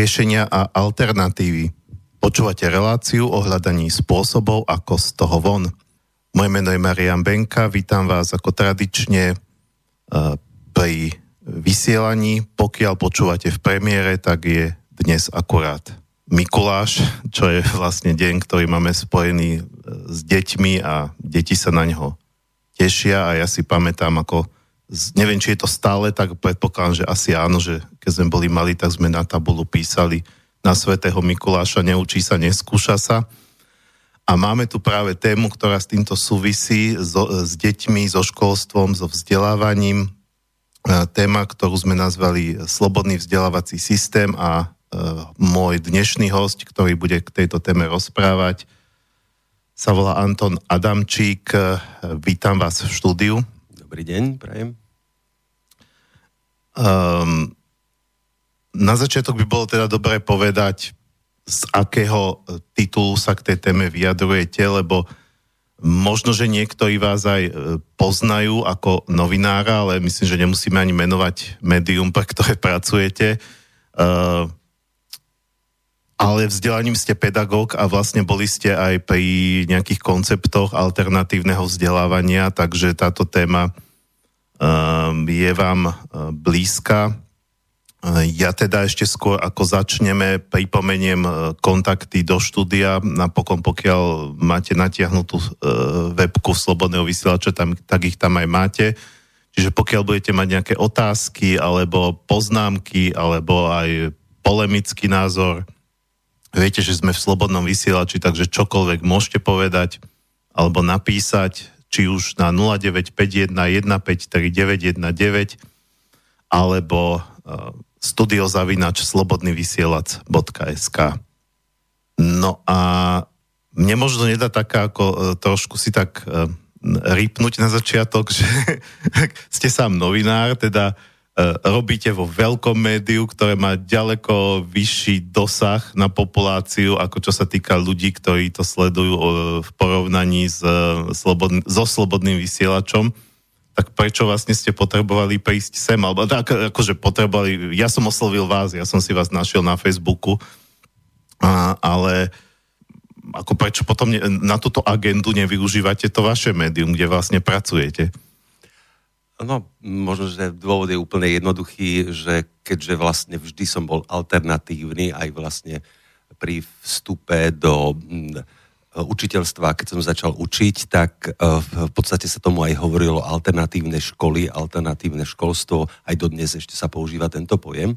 riešenia a alternatívy. Počúvate reláciu o hľadaní spôsobov, ako z toho von. Moje meno je Marian Benka, vítam vás ako tradične uh, pri vysielaní. Pokiaľ počúvate v premiére, tak je dnes akurát Mikuláš, čo je vlastne deň, ktorý máme spojený s deťmi a deti sa na neho tešia a ja si pamätám, ako neviem, či je to stále, tak predpokladám, že asi áno, že keď sme boli mali, tak sme na tabulu písali na svätého Mikuláša, neučí sa, neskúša sa. A máme tu práve tému, ktorá s týmto súvisí, so, s deťmi, so školstvom, so vzdelávaním. Téma, ktorú sme nazvali Slobodný vzdelávací systém a e, môj dnešný host, ktorý bude k tejto téme rozprávať, sa volá Anton Adamčík. E, vítam vás v štúdiu. Dobrý deň, prajem. Um, na začiatok by bolo teda dobré povedať, z akého titulu sa k tej téme vyjadrujete, lebo možno, že niektorí vás aj e, poznajú ako novinára, ale myslím, že nemusíme ani menovať médium, pre ktoré pracujete. Uh, ale vzdelaním ste pedagóg a vlastne boli ste aj pri nejakých konceptoch alternatívneho vzdelávania, takže táto téma Ehm, je vám e, blízka. E, ja teda ešte skôr, ako začneme, pripomeniem e, kontakty do štúdia, napokon pokiaľ máte natiahnutú webku Slobodného vysielača, tam, tak ich tam aj máte. Čiže pokiaľ budete mať nejaké otázky, alebo poznámky, alebo aj polemický názor, viete, že sme v Slobodnom vysielači, takže čokoľvek môžete povedať, alebo napísať, či už na 0951153919 alebo uh, studiozavinač slobodnyvysielac.sk No a mne možno nedá taká ako uh, trošku si tak uh, rýpnuť na začiatok, že ste sám novinár, teda robíte vo veľkom médiu, ktoré má ďaleko vyšší dosah na populáciu, ako čo sa týka ľudí, ktorí to sledujú e, v porovnaní s, e, slobodn- so slobodným vysielačom, tak prečo vlastne ste potrebovali prísť sem? Alebo tak, akože potrebovali, ja som oslovil vás, ja som si vás našiel na Facebooku, a, ale ako prečo potom na túto agendu nevyužívate to vaše médium, kde vlastne pracujete? No, možno, že dôvod je úplne jednoduchý, že keďže vlastne vždy som bol alternatívny aj vlastne pri vstupe do mm, učiteľstva, keď som začal učiť, tak e, v podstate sa tomu aj hovorilo alternatívne školy, alternatívne školstvo, aj dodnes ešte sa používa tento pojem.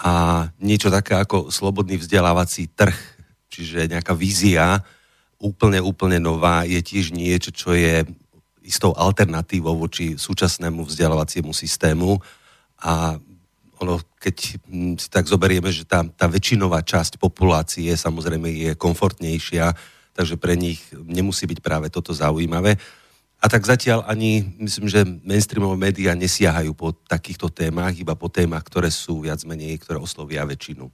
A niečo také ako slobodný vzdelávací trh, čiže nejaká vízia, úplne, úplne nová, je tiež niečo, čo je istou alternatívou voči súčasnému vzdelávaciemu systému a ono, keď hm, si tak zoberieme, že tá, tá väčšinová časť populácie samozrejme je komfortnejšia, takže pre nich nemusí byť práve toto zaujímavé. A tak zatiaľ ani, myslím, že mainstreamové médiá nesiahajú po takýchto témach, iba po témach, ktoré sú viac menej, ktoré oslovia väčšinu.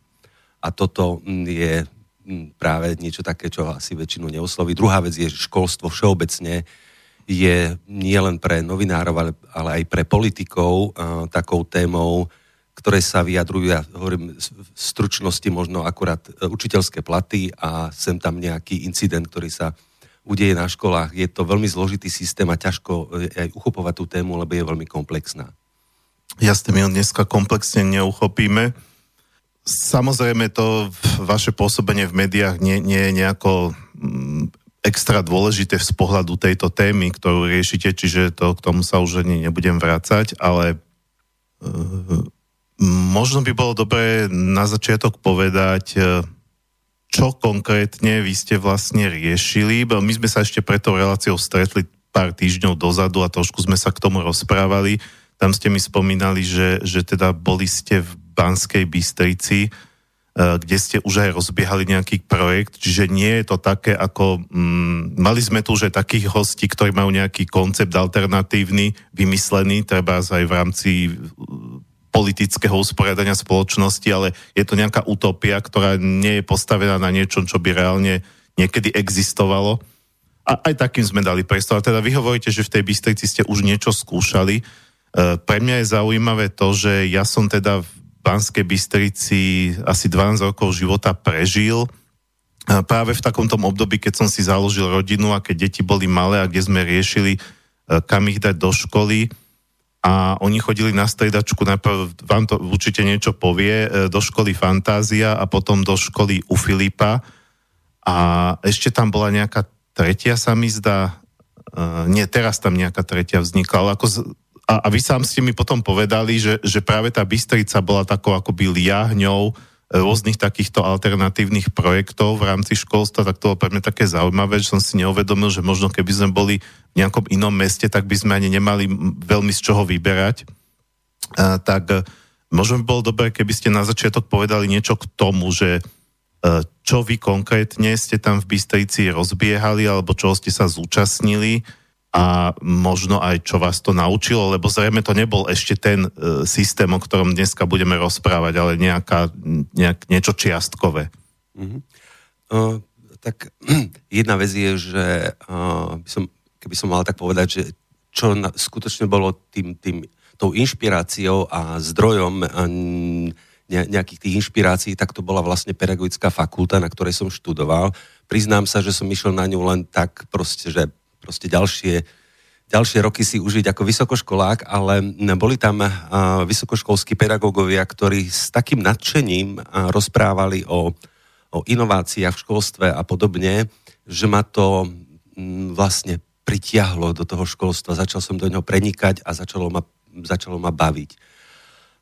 A toto hm, je hm, práve niečo také, čo asi väčšinu neosloví. Druhá vec je, že školstvo všeobecne je nielen pre novinárov, ale, ale aj pre politikov uh, takou témou, ktoré sa vyjadrujú, ja hovorím v stručnosti možno akurát uh, učiteľské platy a sem tam nejaký incident, ktorý sa udeje na školách. Je to veľmi zložitý systém a ťažko uh, aj uchopovať tú tému, lebo je veľmi komplexná. Jasne, my ho dneska komplexne neuchopíme. Samozrejme to vaše pôsobenie v médiách nie, nie je nejako mm, extra dôležité z pohľadu tejto témy, ktorú riešite, čiže to, k tomu sa už ani nebudem vrácať, ale uh, možno by bolo dobré na začiatok povedať, uh, čo konkrétne vy ste vlastne riešili, my sme sa ešte pred tou reláciou stretli pár týždňov dozadu a trošku sme sa k tomu rozprávali. Tam ste mi spomínali, že, že teda boli ste v Banskej Bystrici, kde ste už aj rozbiehali nejaký projekt, čiže nie je to také ako, mm, mali sme tu už aj takých hostí, ktorí majú nejaký koncept alternatívny, vymyslený, treba aj v rámci eh, politického usporiadania spoločnosti, ale je to nejaká utopia, ktorá nie je postavená na niečom, čo by reálne niekedy existovalo. A aj takým sme dali priestor. A teda vy hovoríte, že v tej Bystrici ste už niečo skúšali. E, pre mňa je zaujímavé to, že ja som teda Banskej Bystrici asi 12 rokov života prežil. Práve v takomto období, keď som si založil rodinu a keď deti boli malé a kde sme riešili, kam ich dať do školy, a oni chodili na stredačku, najprv vám to určite niečo povie, do školy Fantázia a potom do školy u Filipa a ešte tam bola nejaká tretia sa mi zdá, uh, nie, teraz tam nejaká tretia vznikla, ale ako a, a vy sám ste mi potom povedali, že, že práve tá Bystrica bola takou akoby liahňou rôznych takýchto alternatívnych projektov v rámci školstva, tak to bolo pre mňa také zaujímavé, že som si neuvedomil, že možno keby sme boli v nejakom inom meste, tak by sme ani nemali veľmi z čoho vyberať. Uh, tak uh, možno by bolo dobré, keby ste na začiatok povedali niečo k tomu, že E, čo vy konkrétne ste tam v Bystrici rozbiehali alebo čo ste sa zúčastnili a možno aj čo vás to naučilo, lebo zrejme to nebol ešte ten uh, systém, o ktorom dneska budeme rozprávať, ale nejaká, nejak, niečo čiastkové. Uh-huh. Uh, tak jedna vec je, že uh, by som, keby som mal tak povedať, že čo na, skutočne bolo tým, tým, tou inšpiráciou a zdrojom uh, nejakých tých inšpirácií, tak to bola vlastne pedagogická fakulta, na ktorej som študoval. Priznám sa, že som išiel na ňu len tak proste, že proste ďalšie, ďalšie roky si užiť ako vysokoškolák, ale boli tam vysokoškolskí pedagógovia, ktorí s takým nadšením rozprávali o, o inováciách v školstve a podobne, že ma to vlastne pritiahlo do toho školstva. Začal som do neho prenikať a začalo ma, začalo ma baviť.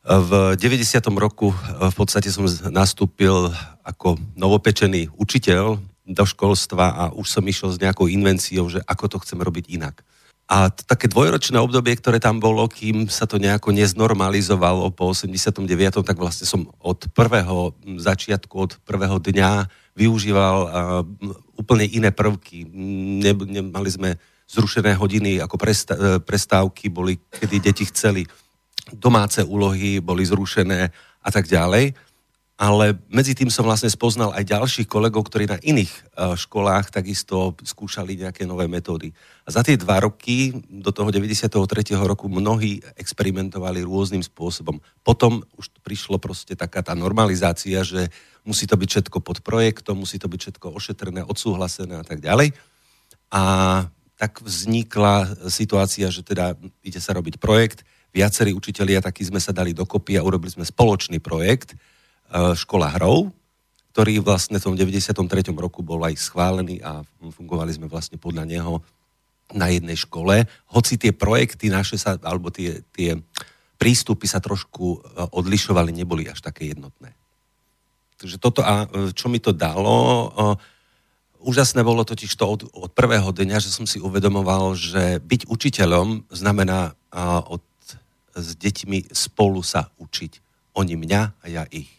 V 90. roku eh, v podstate som nastúpil ako novopečený učiteľ do školstva a už som išiel s nejakou invenciou, že ako to chcem robiť inak. A také dvojročné obdobie, ktoré tam bolo, kým sa to nejako neznormalizovalo po 89., tak vlastne som od prvého začiatku, od prvého dňa využíval uh, úplne iné prvky. Ne, nemali sme zrušené hodiny ako presta- prestávky, boli, kedy deti chceli domáce úlohy boli zrušené a tak ďalej. Ale medzi tým som vlastne spoznal aj ďalších kolegov, ktorí na iných e, školách takisto skúšali nejaké nové metódy. A za tie dva roky, do toho 93. roku, mnohí experimentovali rôznym spôsobom. Potom už prišlo proste taká tá normalizácia, že musí to byť všetko pod projektom, musí to byť všetko ošetrené, odsúhlasené a tak ďalej. A tak vznikla situácia, že teda ide sa robiť projekt, viacerí učitelia, takí sme sa dali dokopy a urobili sme spoločný projekt Škola hrov, ktorý vlastne v tom 93. roku bol aj schválený a fungovali sme vlastne podľa neho na jednej škole. Hoci tie projekty naše sa, alebo tie, tie prístupy sa trošku e, odlišovali, neboli až také jednotné. Takže toto, a e, čo mi to dalo, úžasné bolo totiž to od, od prvého dňa, že som si uvedomoval, že byť učiteľom znamená od s deťmi spolu sa učiť. Oni mňa a ja ich.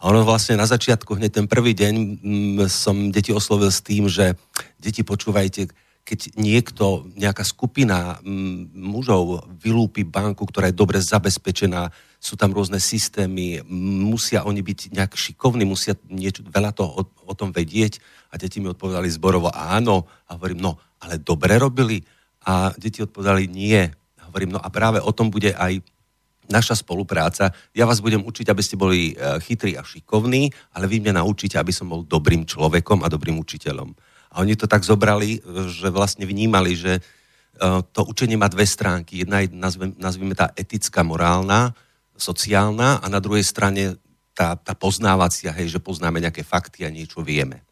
A ono vlastne na začiatku, hneď ten prvý deň m, som deti oslovil s tým, že deti počúvajte, keď niekto, nejaká skupina m, mužov vylúpi banku, ktorá je dobre zabezpečená, sú tam rôzne systémy, musia oni byť nejak šikovní, musia niečo, veľa toho o, o tom vedieť. A deti mi odpovedali zborovo áno. A hovorím, no, ale dobre robili. A deti odpovedali nie hovorím, no a práve o tom bude aj naša spolupráca. Ja vás budem učiť, aby ste boli e, chytrí a šikovní, ale vy mňa naučíte, aby som bol dobrým človekom a dobrým učiteľom. A oni to tak zobrali, e, že vlastne vnímali, že e, to učenie má dve stránky. Jedna je, nazvime tá etická, morálna, sociálna a na druhej strane tá, tá poznávacia, hej, že poznáme nejaké fakty a niečo vieme.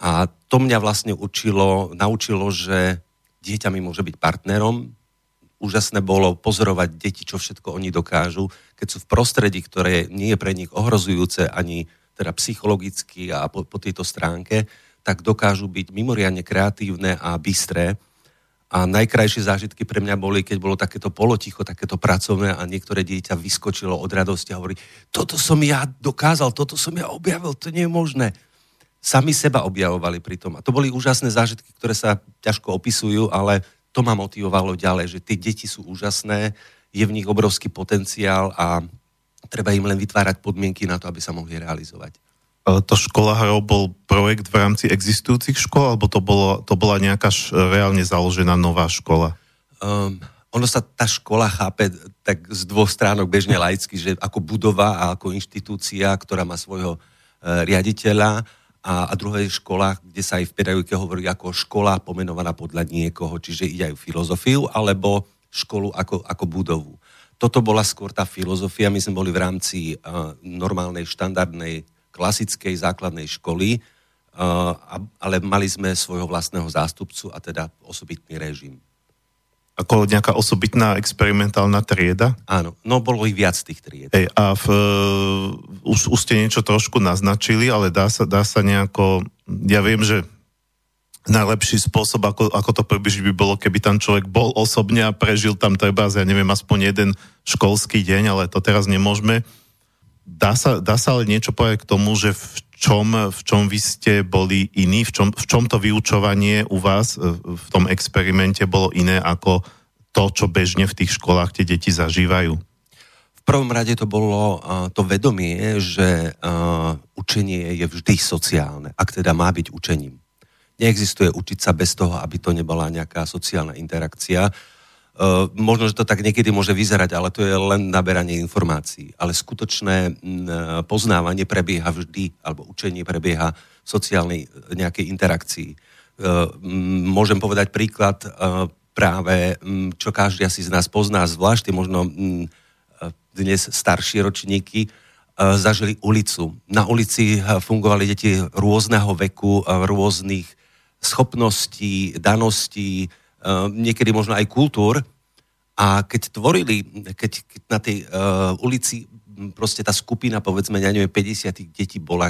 A to mňa vlastne učilo, naučilo, že dieťa mi môže byť partnerom, úžasné bolo pozorovať deti, čo všetko oni dokážu, keď sú v prostredí, ktoré nie je pre nich ohrozujúce ani teda psychologicky a po, po tejto stránke, tak dokážu byť mimoriadne kreatívne a bystré. A najkrajšie zážitky pre mňa boli, keď bolo takéto poloticho, takéto pracovné a niektoré dieťa vyskočilo od radosti a hovorí, toto som ja dokázal, toto som ja objavil, to nie je možné. Sami seba objavovali pri tom. A to boli úžasné zážitky, ktoré sa ťažko opisujú, ale to ma motivovalo ďalej, že tie deti sú úžasné, je v nich obrovský potenciál a treba im len vytvárať podmienky na to, aby sa mohli realizovať. To škola hrov bol projekt v rámci existujúcich škôl, alebo to, bolo, to bola nejaká š, reálne založená nová škola? Um, ono sa tá škola chápe tak z dvoch stránok bežne laicky, že ako budova a ako inštitúcia, ktorá má svojho e, riaditeľa a, a druhá je škola, kde sa aj v pedagogike hovorí ako škola pomenovaná podľa niekoho, čiže ide aj filozofiu, alebo školu ako, ako budovu. Toto bola skôr tá filozofia, my sme boli v rámci uh, normálnej, štandardnej, klasickej základnej školy, uh, ale mali sme svojho vlastného zástupcu a teda osobitný režim. Ako nejaká osobitná experimentálna trieda? Áno, no bolo i viac tých tried. Ej, a v, už, už ste niečo trošku naznačili, ale dá sa, dá sa nejako... Ja viem, že najlepší spôsob, ako, ako to približiť by bolo, keby tam človek bol osobne a prežil tam treba, ja neviem, aspoň jeden školský deň, ale to teraz nemôžeme. Dá sa, dá sa ale niečo povedať k tomu, že v čom, v čom vy ste boli iní, v čom, v čom to vyučovanie u vás e, v tom experimente bolo iné ako to, čo bežne v tých školách tie deti zažívajú? V prvom rade to bolo uh, to vedomie, že uh, učenie je vždy sociálne, ak teda má byť učením. Neexistuje učiť sa bez toho, aby to nebola nejaká sociálna interakcia. Uh, možno, že to tak niekedy môže vyzerať, ale to je len naberanie informácií. Ale skutočné uh, poznávanie prebieha vždy, alebo učenie prebieha v sociálnej nejakej interakcii. Môžem povedať príklad práve, čo každý asi z nás pozná, zvlášť možno dnes staršie ročníky, zažili ulicu. Na ulici fungovali deti rôzneho veku, rôznych schopností, daností, niekedy možno aj kultúr. A keď tvorili, keď, keď na tej uh, ulici proste tá skupina, povedzme, ja neviem, 50 detí bola,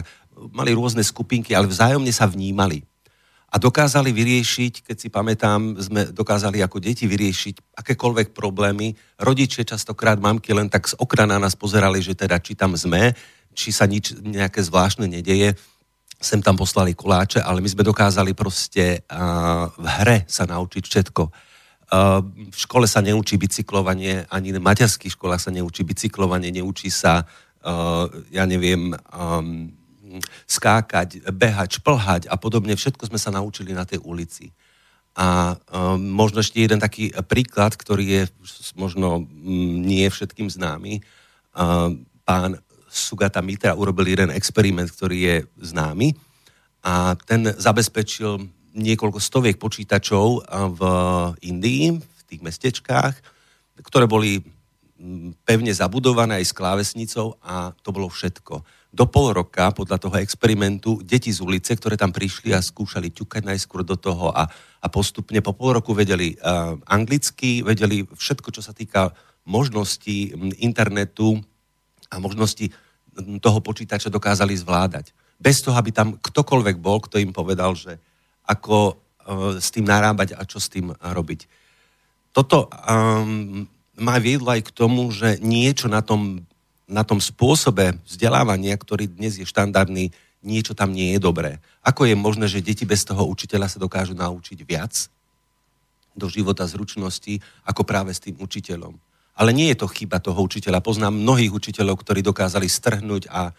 mali rôzne skupinky, ale vzájomne sa vnímali. A dokázali vyriešiť, keď si pamätám, sme dokázali ako deti vyriešiť akékoľvek problémy. Rodičia častokrát, mamky len tak z okna na nás pozerali, že teda či tam sme, či sa nič nejaké zvláštne nedeje sem tam poslali koláče, ale my sme dokázali proste v hre sa naučiť všetko. V škole sa neučí bicyklovanie, ani v materských školách sa neučí bicyklovanie, neučí sa, uh, ja neviem, um, skákať, behať, šplhať a podobne. Všetko sme sa naučili na tej ulici. A um, možno ešte jeden taký príklad, ktorý je možno um, nie všetkým známy. Pán Sugata Mitra urobil jeden experiment, ktorý je známy a ten zabezpečil niekoľko stoviek počítačov v Indii, v tých mestečkách, ktoré boli pevne zabudované aj s klávesnicou a to bolo všetko. Do pol roka, podľa toho experimentu, deti z ulice, ktoré tam prišli a skúšali ťukať najskôr do toho a, a postupne po pol roku vedeli uh, anglicky, vedeli všetko, čo sa týka možností internetu, a možnosti toho počítača dokázali zvládať. Bez toho, aby tam ktokoľvek bol, kto im povedal, že ako uh, s tým narábať a čo s tým robiť. Toto um, má viedlo aj k tomu, že niečo na tom, na tom spôsobe vzdelávania, ktorý dnes je štandardný, niečo tam nie je dobré. Ako je možné, že deti bez toho učiteľa sa dokážu naučiť viac do života zručnosti, ako práve s tým učiteľom? Ale nie je to chyba toho učiteľa. Poznám mnohých učiteľov, ktorí dokázali strhnúť a,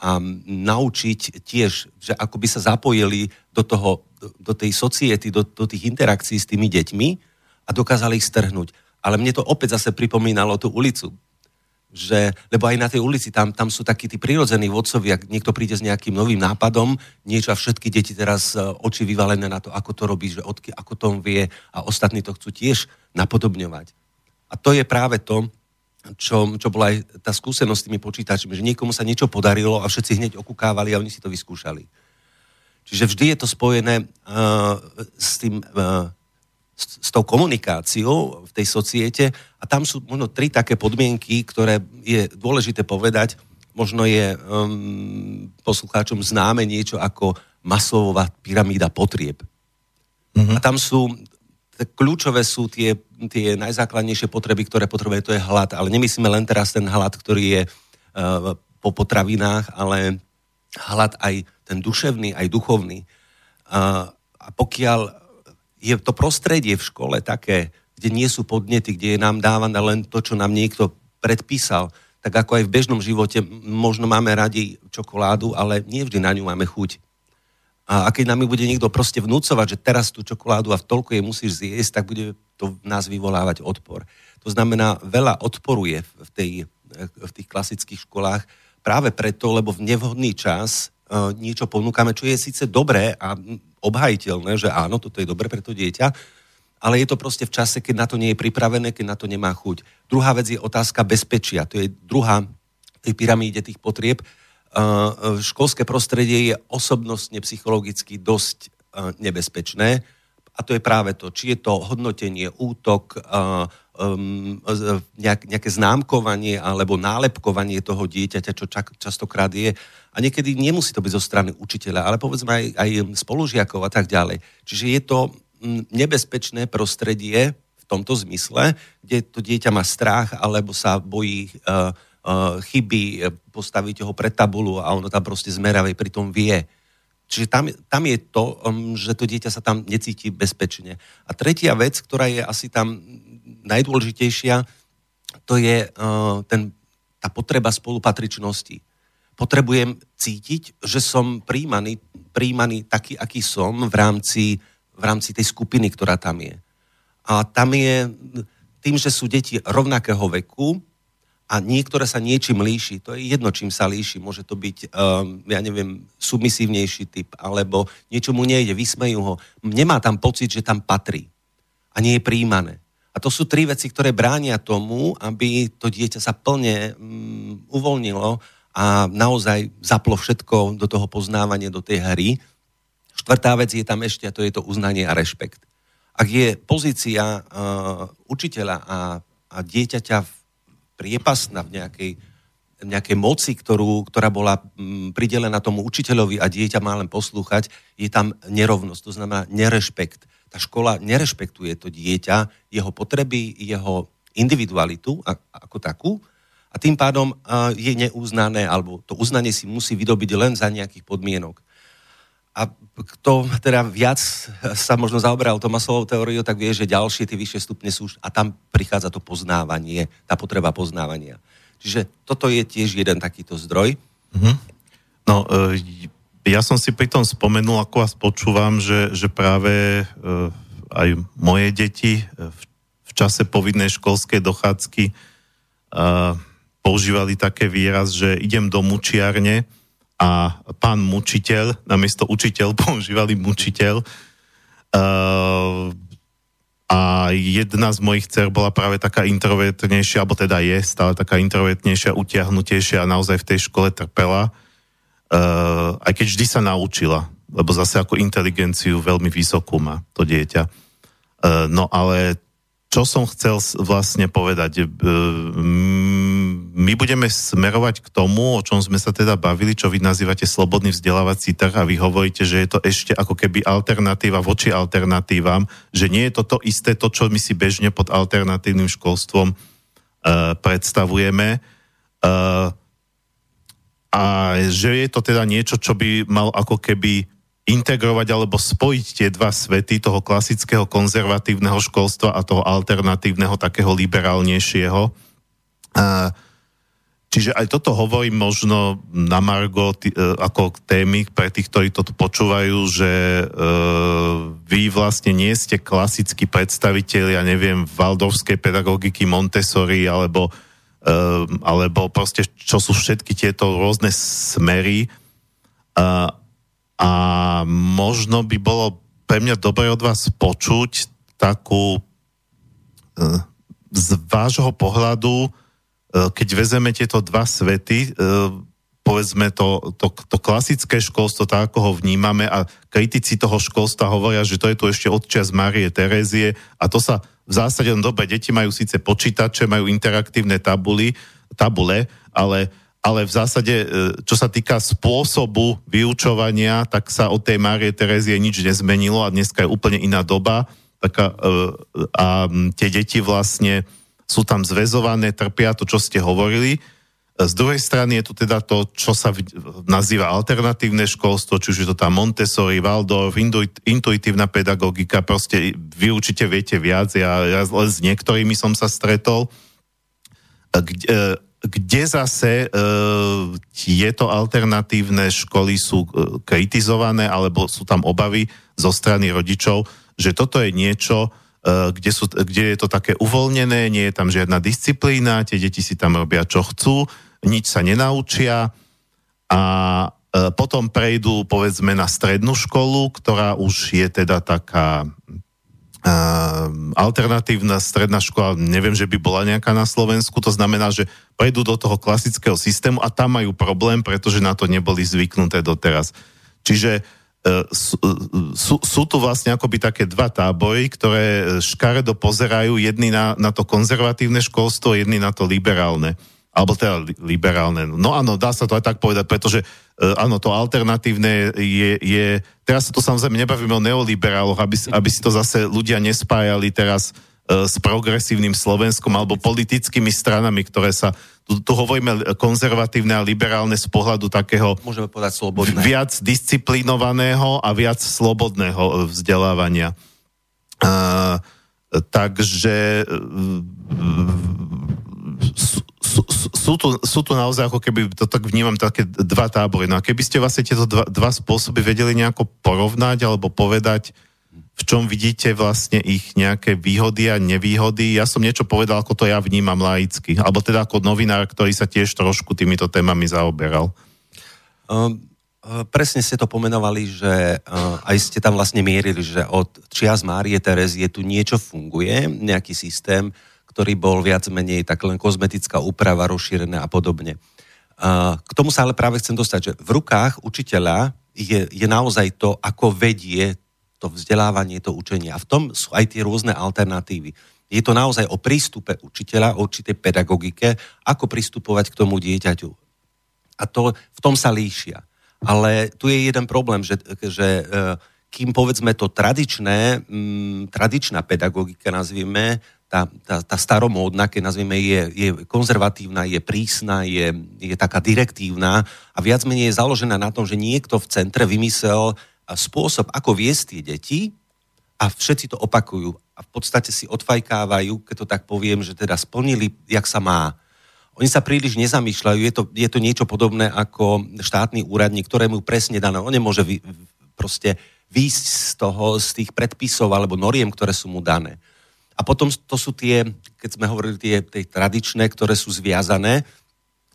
a naučiť tiež, že ako by sa zapojili do, toho, do, tej society, do, do tých interakcií s tými deťmi a dokázali ich strhnúť. Ale mne to opäť zase pripomínalo tú ulicu. Že, lebo aj na tej ulici tam, tam sú takí tí prirodzení vodcovia, niekto príde s nejakým novým nápadom, niečo a všetky deti teraz e, oči vyvalené na to, ako to robí, že odky, ako to vie a ostatní to chcú tiež napodobňovať. A to je práve to, čo, čo bola aj tá skúsenosť s tými počítačmi, že niekomu sa niečo podarilo a všetci hneď okúkávali a oni si to vyskúšali. Čiže vždy je to spojené uh, s tým, uh, s, s tou komunikáciou v tej societe a tam sú možno tri také podmienky, ktoré je dôležité povedať. Možno je um, poslucháčom známe niečo ako masová pyramída potrieb. Mm-hmm. A tam sú kľúčové sú tie, tie najzákladnejšie potreby, ktoré potrebuje, to je hlad. Ale nemyslíme len teraz ten hlad, ktorý je uh, po potravinách, ale hlad aj ten duševný, aj duchovný. A pokiaľ je to prostredie v škole také, kde nie sú podnety, kde je nám dávané len to, čo nám niekto predpísal, tak ako aj v bežnom živote možno máme radi čokoládu, ale nie vždy na ňu máme chuť. A, a keď nám bude niekto proste vnúcovať, že teraz tú čokoládu a v toľko jej musíš zjesť, tak bude to v nás vyvolávať odpor. To znamená, veľa odporuje v, tej, v tých klasických školách práve preto, lebo v nevhodný čas uh, niečo ponúkame, čo je síce dobré a obhajiteľné, že áno, toto je dobré pre to dieťa, ale je to proste v čase, keď na to nie je pripravené, keď na to nemá chuť. Druhá vec je otázka bezpečia. To je druhá tej pyramíde tých potrieb. Školské prostredie je osobnostne, psychologicky dosť nebezpečné a to je práve to, či je to hodnotenie, útok, nejak, nejaké známkovanie alebo nálepkovanie toho dieťaťa, čo častokrát je. A niekedy nemusí to byť zo strany učiteľa, ale povedzme aj, aj spolužiakov a tak ďalej. Čiže je to nebezpečné prostredie v tomto zmysle, kde to dieťa má strach alebo sa bojí uh, chyby, e, postavíte ho pred tabulu a ono tam proste zmeravej pritom vie. Čiže tam, tam je to, um, že to dieťa sa tam necíti bezpečne. A tretia vec, ktorá je asi tam najdôležitejšia, to je uh, ten, tá potreba spolupatričnosti. Potrebujem cítiť, že som príjmaný, príjmaný taký, aký som v rámci, v rámci tej skupiny, ktorá tam je. A tam je tým, že sú deti rovnakého veku, a niektoré sa niečím líši. To je jedno, čím sa líši. Môže to byť, um, ja neviem, submisívnejší typ, alebo niečo mu nejde, vysmejú ho. Nemá tam pocit, že tam patrí. A nie je príjmané. A to sú tri veci, ktoré bránia tomu, aby to dieťa sa plne um, uvoľnilo a naozaj zaplo všetko do toho poznávania, do tej hry. Štvrtá vec je tam ešte, a to je to uznanie a rešpekt. Ak je pozícia uh, učiteľa a, a dieťaťa v priepasná v nejakej, nejakej moci, ktorú, ktorá bola mm, pridelená tomu učiteľovi a dieťa má len poslúchať, je tam nerovnosť, to znamená nerešpekt. Tá škola nerešpektuje to dieťa, jeho potreby, jeho individualitu ako takú a tým pádom je neuznané, alebo to uznanie si musí vydobiť len za nejakých podmienok. A kto teda viac sa možno zaoberal Tomasovou teóriou, tak vie, že ďalšie tie vyššie stupne sú a tam prichádza to poznávanie, tá potreba poznávania. Čiže toto je tiež jeden takýto zdroj. Mm-hmm. No, e, ja som si pri tom spomenul, ako vás počúvam, že, že práve e, aj moje deti v, v čase povinnej školskej dochádzky používali také výraz, že idem do mučiarne, a pán mučiteľ, namiesto učiteľ používali mučiteľ. Uh, a jedna z mojich dcer bola práve taká introvertnejšia, alebo teda je stále taká introvertnejšia, utiahnutejšia a naozaj v tej škole trpela. Uh, aj keď vždy sa naučila, lebo zase ako inteligenciu veľmi vysokú má to dieťa. Uh, no ale čo som chcel vlastne povedať? My budeme smerovať k tomu, o čom sme sa teda bavili, čo vy nazývate slobodný vzdelávací trh a vy hovoríte, že je to ešte ako keby alternatíva voči alternatívam, že nie je to to isté, to, čo my si bežne pod alternatívnym školstvom uh, predstavujeme. Uh, a že je to teda niečo, čo by mal ako keby integrovať alebo spojiť tie dva svety toho klasického konzervatívneho školstva a toho alternatívneho takého liberálnejšieho. Čiže aj toto hovorím možno na Margo e, ako témy pre tých, ktorí to počúvajú, že e, vy vlastne nie ste klasickí predstaviteľi, ja neviem, valdorskej pedagogiky Montessori alebo, e, alebo proste čo sú všetky tieto rôzne smery. A možno by bolo pre mňa dobre od vás počuť takú e, z vášho pohľadu, e, keď vezeme tieto dva svety, e, povedzme to, to, to klasické školstvo, tak ako ho vnímame a kritici toho školstva hovoria, že to je tu ešte odčas Marie Terézie a to sa v zásade, no deti majú síce počítače, majú interaktívne tabuly, tabule, ale ale v zásade, e, čo sa týka spôsobu vyučovania, tak sa od tej Márie Terezie nič nezmenilo a dneska je úplne iná doba. Taká, e, a tie deti vlastne sú tam zväzované, trpia to, čo ste hovorili. Z druhej strany je tu teda to, čo sa nazýva alternatívne školstvo, či už je to tá Montessori, Waldorf, intuitívna pedagogika, proste vy určite viete viac, ja, ja len s niektorými som sa stretol, kde, kde zase tieto alternatívne školy sú kritizované alebo sú tam obavy zo strany rodičov, že toto je niečo, kde, sú, kde je to také uvoľnené, nie je tam žiadna disciplína, tie deti si tam robia čo chcú, nič sa nenaučia. A potom prejdú povedzme na strednú školu, ktorá už je teda taká alternatívna stredná škola, neviem, že by bola nejaká na Slovensku, to znamená, že prejdú do toho klasického systému a tam majú problém, pretože na to neboli zvyknuté doteraz. Čiže e, e, sú, sú tu vlastne akoby také dva tábory, ktoré škaredo pozerajú, jedni na, na to konzervatívne školstvo, jedni na to liberálne alebo teda liberálne. No áno, dá sa to aj tak povedať, pretože uh, áno, to alternatívne je, je, teraz sa to samozrejme nebavíme o neoliberáloch, aby, aby si to zase ľudia nespájali teraz uh, s progresívnym Slovenskom alebo politickými stranami, ktoré sa, tu, tu hovoríme konzervatívne a liberálne z pohľadu takého môžeme povedať slobodné. viac disciplinovaného a viac slobodného e, vzdelávania. Uh, takže uh, sú, tu, sú tu naozaj ako keby, to tak vnímam, také dva tábory. No a keby ste vlastne tieto dva, dva spôsoby vedeli nejako porovnať alebo povedať, v čom vidíte vlastne ich nejaké výhody a nevýhody. Ja som niečo povedal, ako to ja vnímam laicky. Alebo teda ako novinár, ktorý sa tiež trošku týmito témami zaoberal. Um, presne ste to pomenovali, že uh, aj ste tam vlastne mierili, že od čias Márie Terezie tu niečo funguje, nejaký systém, ktorý bol viac menej tak len kozmetická úprava, rozšírená a podobne. K tomu sa ale práve chcem dostať, že v rukách učiteľa je, je naozaj to, ako vedie to vzdelávanie, to učenie. A v tom sú aj tie rôzne alternatívy. Je to naozaj o prístupe učiteľa, o určitej pedagogike, ako pristupovať k tomu dieťaťu. A to, v tom sa líšia. Ale tu je jeden problém, že, že e, kým povedzme to tradičné, m, tradičná pedagogika, nazvime, tá, tá, tá staromódna, keď nazvieme, je, je konzervatívna, je prísna, je, je taká direktívna a viac menej je založená na tom, že niekto v centre vymyslel spôsob, ako viesť tie deti a všetci to opakujú a v podstate si odfajkávajú, keď to tak poviem, že teda splnili, jak sa má. Oni sa príliš nezamýšľajú, je to, je to niečo podobné ako štátny úradník, ktorému presne dané, on nemôže vy, proste výjsť z toho, z tých predpisov alebo noriem, ktoré sú mu dané. A potom to sú tie, keď sme hovorili, tie, tie tradičné, ktoré sú zviazané.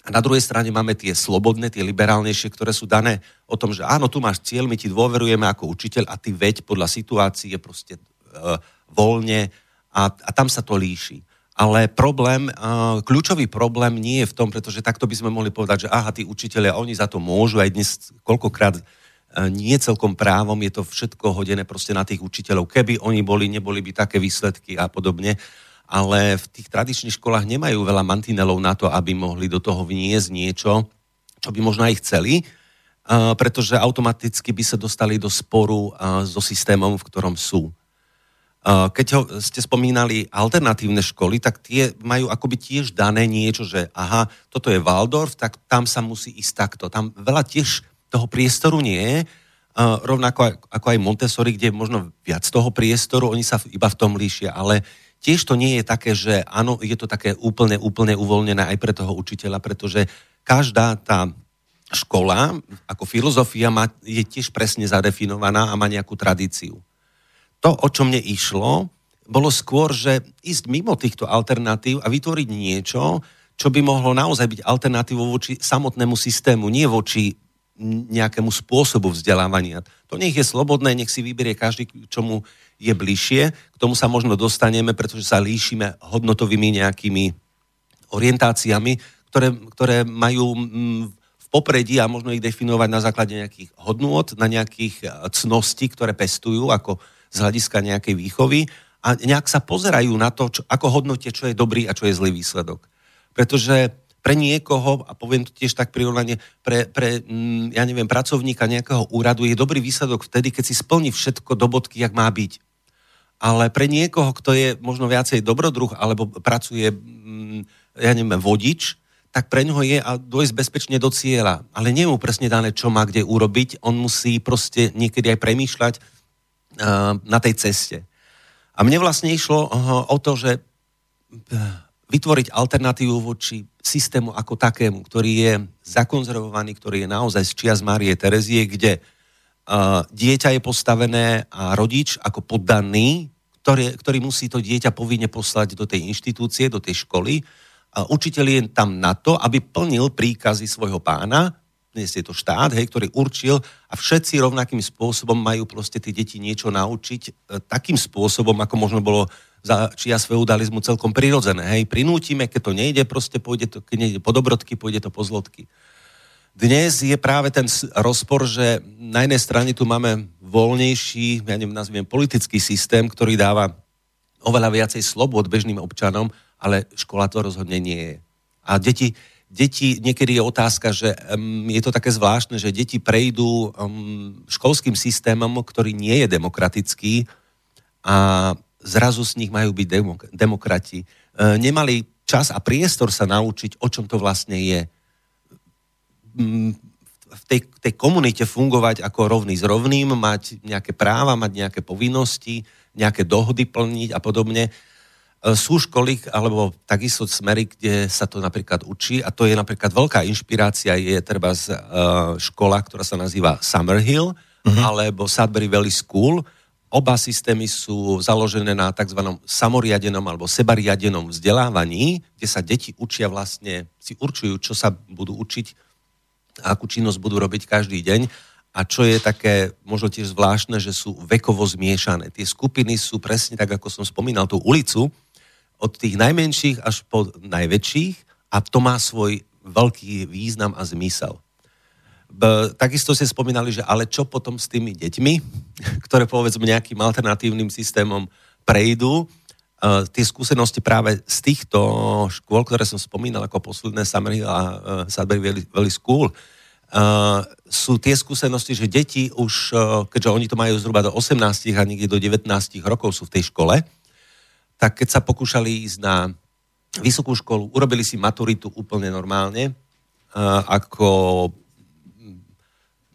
A na druhej strane máme tie slobodné, tie liberálnejšie, ktoré sú dané o tom, že áno, tu máš cieľ, my ti dôverujeme ako učiteľ a ty veď podľa situácie proste uh, voľne a, a tam sa to líši. Ale problém, uh, kľúčový problém nie je v tom, pretože takto by sme mohli povedať, že aha, tí učiteľia, oni za to môžu aj dnes koľkokrát E, nie celkom právom, je to všetko hodené proste na tých učiteľov. Keby oni boli, neboli by také výsledky a podobne. Ale v tých tradičných školách nemajú veľa mantinelov na to, aby mohli do toho vniesť niečo, čo by možno aj chceli, e, pretože automaticky by sa dostali do sporu e, so systémom, v ktorom sú. Keď ste spomínali alternatívne školy, tak tie majú akoby tiež dané niečo, že aha, toto je Waldorf, tak tam sa musí ísť takto. Tam veľa tiež toho priestoru nie rovnako ako aj Montessori, kde je možno viac toho priestoru, oni sa iba v tom líšia, ale tiež to nie je také, že áno, je to také úplne, úplne uvoľnené aj pre toho učiteľa, pretože každá tá škola ako filozofia má, je tiež presne zadefinovaná a má nejakú tradíciu. To, o čo mne išlo, bolo skôr, že ísť mimo týchto alternatív a vytvoriť niečo, čo by mohlo naozaj byť alternatívou voči samotnému systému, nie voči nejakému spôsobu vzdelávania. To nech je slobodné, nech si vyberie každý, čo mu je bližšie. K tomu sa možno dostaneme, pretože sa líšime hodnotovými nejakými orientáciami, ktoré, ktoré majú mm, v popredí a možno ich definovať na základe nejakých hodnôt, na nejakých e, cností, ktoré pestujú ako z hľadiska nejakej výchovy a nejak sa pozerajú na to, čo, ako hodnotie, čo je dobrý a čo je zlý výsledok. Pretože pre niekoho, a poviem to tiež tak prirovnanie, pre, pre mm, ja neviem, pracovníka nejakého úradu je dobrý výsledok vtedy, keď si splní všetko do bodky, jak má byť. Ale pre niekoho, kto je možno viacej dobrodruh, alebo pracuje, mm, ja neviem, vodič, tak pre ňoho je a dojsť bezpečne do cieľa. Ale nie je mu presne dané, čo má kde urobiť. On musí proste niekedy aj premýšľať uh, na tej ceste. A mne vlastne išlo uh, o to, že uh, vytvoriť alternatívu voči systému ako takému, ktorý je zakonzervovaný, ktorý je naozaj z čias Márie Terezie, kde uh, dieťa je postavené a rodič ako poddaný, ktorý, ktorý musí to dieťa povinne poslať do tej inštitúcie, do tej školy. Uh, učiteľ je tam na to, aby plnil príkazy svojho pána, dnes je to štát, hej, ktorý určil a všetci rovnakým spôsobom majú proste tie deti niečo naučiť e, takým spôsobom, ako možno bolo za čias feudalizmu celkom prirodzené. Hej, prinútime, keď to nejde, proste pôjde to, keď nejde po dobrodky, pôjde to po zlodky. Dnes je práve ten rozpor, že na jednej strane tu máme voľnejší, ja neviem, nazviem politický systém, ktorý dáva oveľa viacej slobod bežným občanom, ale škola to rozhodne nie je. A deti, deti, niekedy je otázka, že um, je to také zvláštne, že deti prejdú um, školským systémom, ktorý nie je demokratický a zrazu z nich majú byť demok- demokrati. E, nemali čas a priestor sa naučiť, o čom to vlastne je. Um, v tej, tej komunite fungovať ako rovný s rovným, mať nejaké práva, mať nejaké povinnosti, nejaké dohody plniť a podobne. E, sú školy, alebo takisto smery, kde sa to napríklad učí a to je napríklad veľká inšpirácia, je treba z uh, škola, ktorá sa nazýva Summerhill uh-huh. alebo Sudbury Valley School. Oba systémy sú založené na tzv. samoriadenom alebo sebariadenom vzdelávaní, kde sa deti učia vlastne, si určujú, čo sa budú učiť, akú činnosť budú robiť každý deň. A čo je také možno tiež zvláštne, že sú vekovo zmiešané. Tie skupiny sú presne tak, ako som spomínal, tú ulicu, od tých najmenších až po najväčších a to má svoj veľký význam a zmysel. Takisto ste spomínali, že ale čo potom s tými deťmi, ktoré povedzme nejakým alternatívnym systémom prejdú, Uh, tie skúsenosti práve z týchto škôl, ktoré som spomínal ako posledné Summerhill a uh, Sudbury Valley School, uh, sú tie skúsenosti, že deti už, keďže oni to majú zhruba do 18 a niekde do 19 rokov sú v tej škole, tak keď sa pokúšali ísť na vysokú školu, urobili si maturitu úplne normálne, ako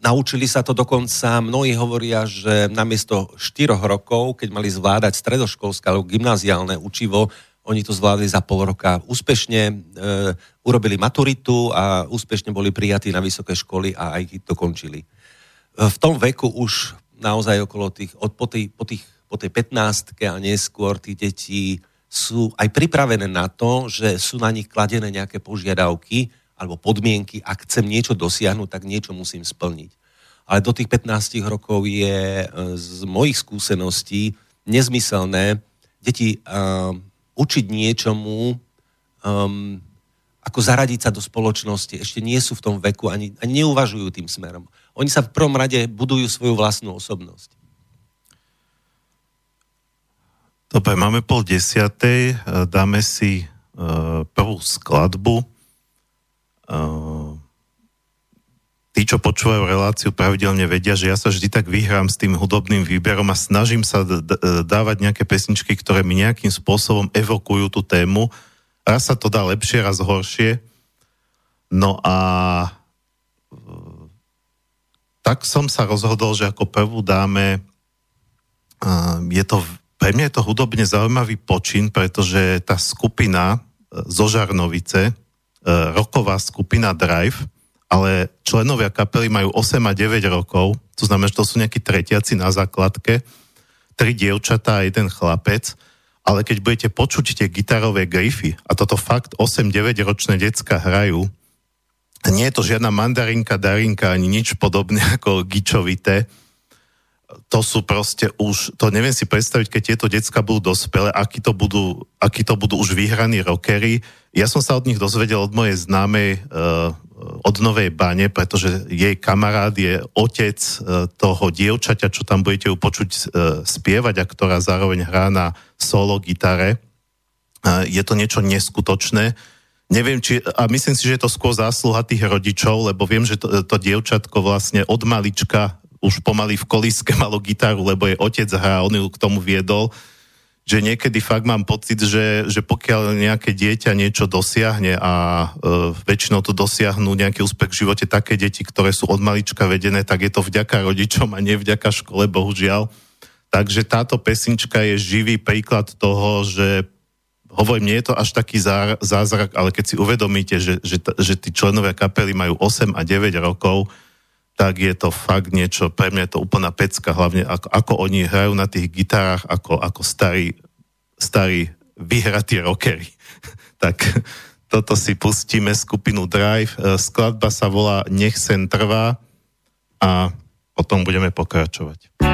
naučili sa to dokonca, mnohí hovoria, že namiesto 4 rokov, keď mali zvládať stredoškolské alebo gymnáziálne učivo, oni to zvládli za pol roka úspešne, e, urobili maturitu a úspešne boli prijatí na vysoké školy a aj dokončili. E, v tom veku už naozaj okolo tých, od, po, tých, po tých po tej 15 a neskôr tí deti sú aj pripravené na to, že sú na nich kladené nejaké požiadavky alebo podmienky, ak chcem niečo dosiahnuť, tak niečo musím splniť. Ale do tých 15 rokov je e, z mojich skúseností nezmyselné deti uh, učiť niečomu, um, ako zaradiť sa do spoločnosti. Ešte nie sú v tom veku, ani, ani neuvažujú tým smerom. Oni sa v prvom rade budujú svoju vlastnú osobnosť. Dobre, máme pol desiatej, e, dáme si prvú skladbu. Uh, tí, čo počúvajú reláciu, pravidelne vedia, že ja sa vždy tak vyhrám s tým hudobným výberom a snažím sa d- dávať nejaké pesničky, ktoré mi nejakým spôsobom evokujú tú tému. Raz sa to dá lepšie, raz horšie. No a uh, tak som sa rozhodol, že ako prvú dáme uh, je to pre mňa je to hudobne zaujímavý počin, pretože tá skupina zo Žarnovice, roková skupina Drive, ale členovia kapely majú 8 a 9 rokov, to znamená, že to sú nejakí tretiaci na základke, tri dievčatá a jeden chlapec, ale keď budete počuť tie gitarové grify, a toto fakt 8-9 ročné decka hrajú, nie je to žiadna mandarinka, darinka, ani nič podobné ako gičovité, to sú proste už, to neviem si predstaviť, keď tieto decka budú dospelé, akí to budú, akí to budú už vyhraní rockery. Ja som sa od nich dozvedel od mojej známej uh, od Novej Bane, pretože jej kamarát je otec uh, toho dievčaťa, čo tam budete ju počuť uh, spievať a ktorá zároveň hrá na solo gitare. Uh, je to niečo neskutočné. Neviem, či, a myslím si, že je to skôr zásluha tých rodičov, lebo viem, že to, to dievčatko vlastne od malička už pomaly v kolíske malo gitaru, lebo je otec hrá, on ju k tomu viedol, že niekedy fakt mám pocit, že, že pokiaľ nejaké dieťa niečo dosiahne a e, väčšinou to dosiahnu nejaký úspech v živote také deti, ktoré sú od malička vedené, tak je to vďaka rodičom a nie vďaka škole, bohužiaľ. Takže táto pesnička je živý príklad toho, že hovorím, nie je to až taký zázrak, ale keď si uvedomíte, že, že, že tí členovia kapely majú 8 a 9 rokov, tak je to fakt niečo, pre mňa je to úplná pecka, hlavne ako, ako oni hrajú na tých gitárach, ako, ako starí, starí vyhratí rockery. tak toto si pustíme skupinu Drive. E, skladba sa volá Nech sen trvá a potom budeme pokračovať.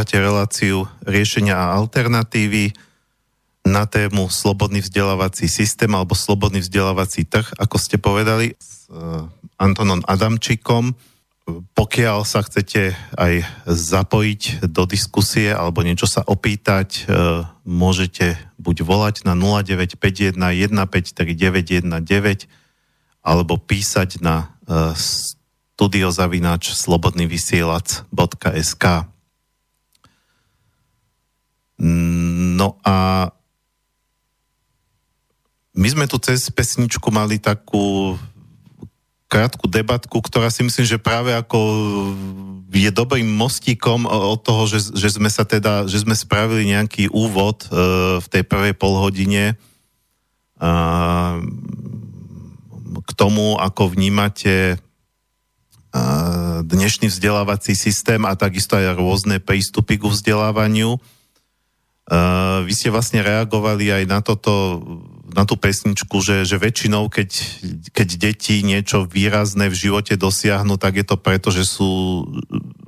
Počúvate reláciu riešenia a alternatívy na tému slobodný vzdelávací systém alebo slobodný vzdelávací trh, ako ste povedali, s uh, Antonom Adamčikom. Pokiaľ sa chcete aj zapojiť do diskusie alebo niečo sa opýtať, uh, môžete buď volať na 0951 153 919 alebo písať na uh, studiozavináč slobodnyvysielac.sk. No a my sme tu cez pesničku mali takú krátku debatku, ktorá si myslím, že práve ako je dobrým mostíkom od toho, že, že sme sa teda, že sme spravili nejaký úvod uh, v tej prvej polhodine, uh, tomu, ako vnímate dnešný vzdelávací systém a takisto aj rôzne prístupy ku vzdelávaniu. Vy ste vlastne reagovali aj na toto, na tú pesničku, že, že väčšinou, keď, keď deti niečo výrazné v živote dosiahnu, tak je to preto, že sú,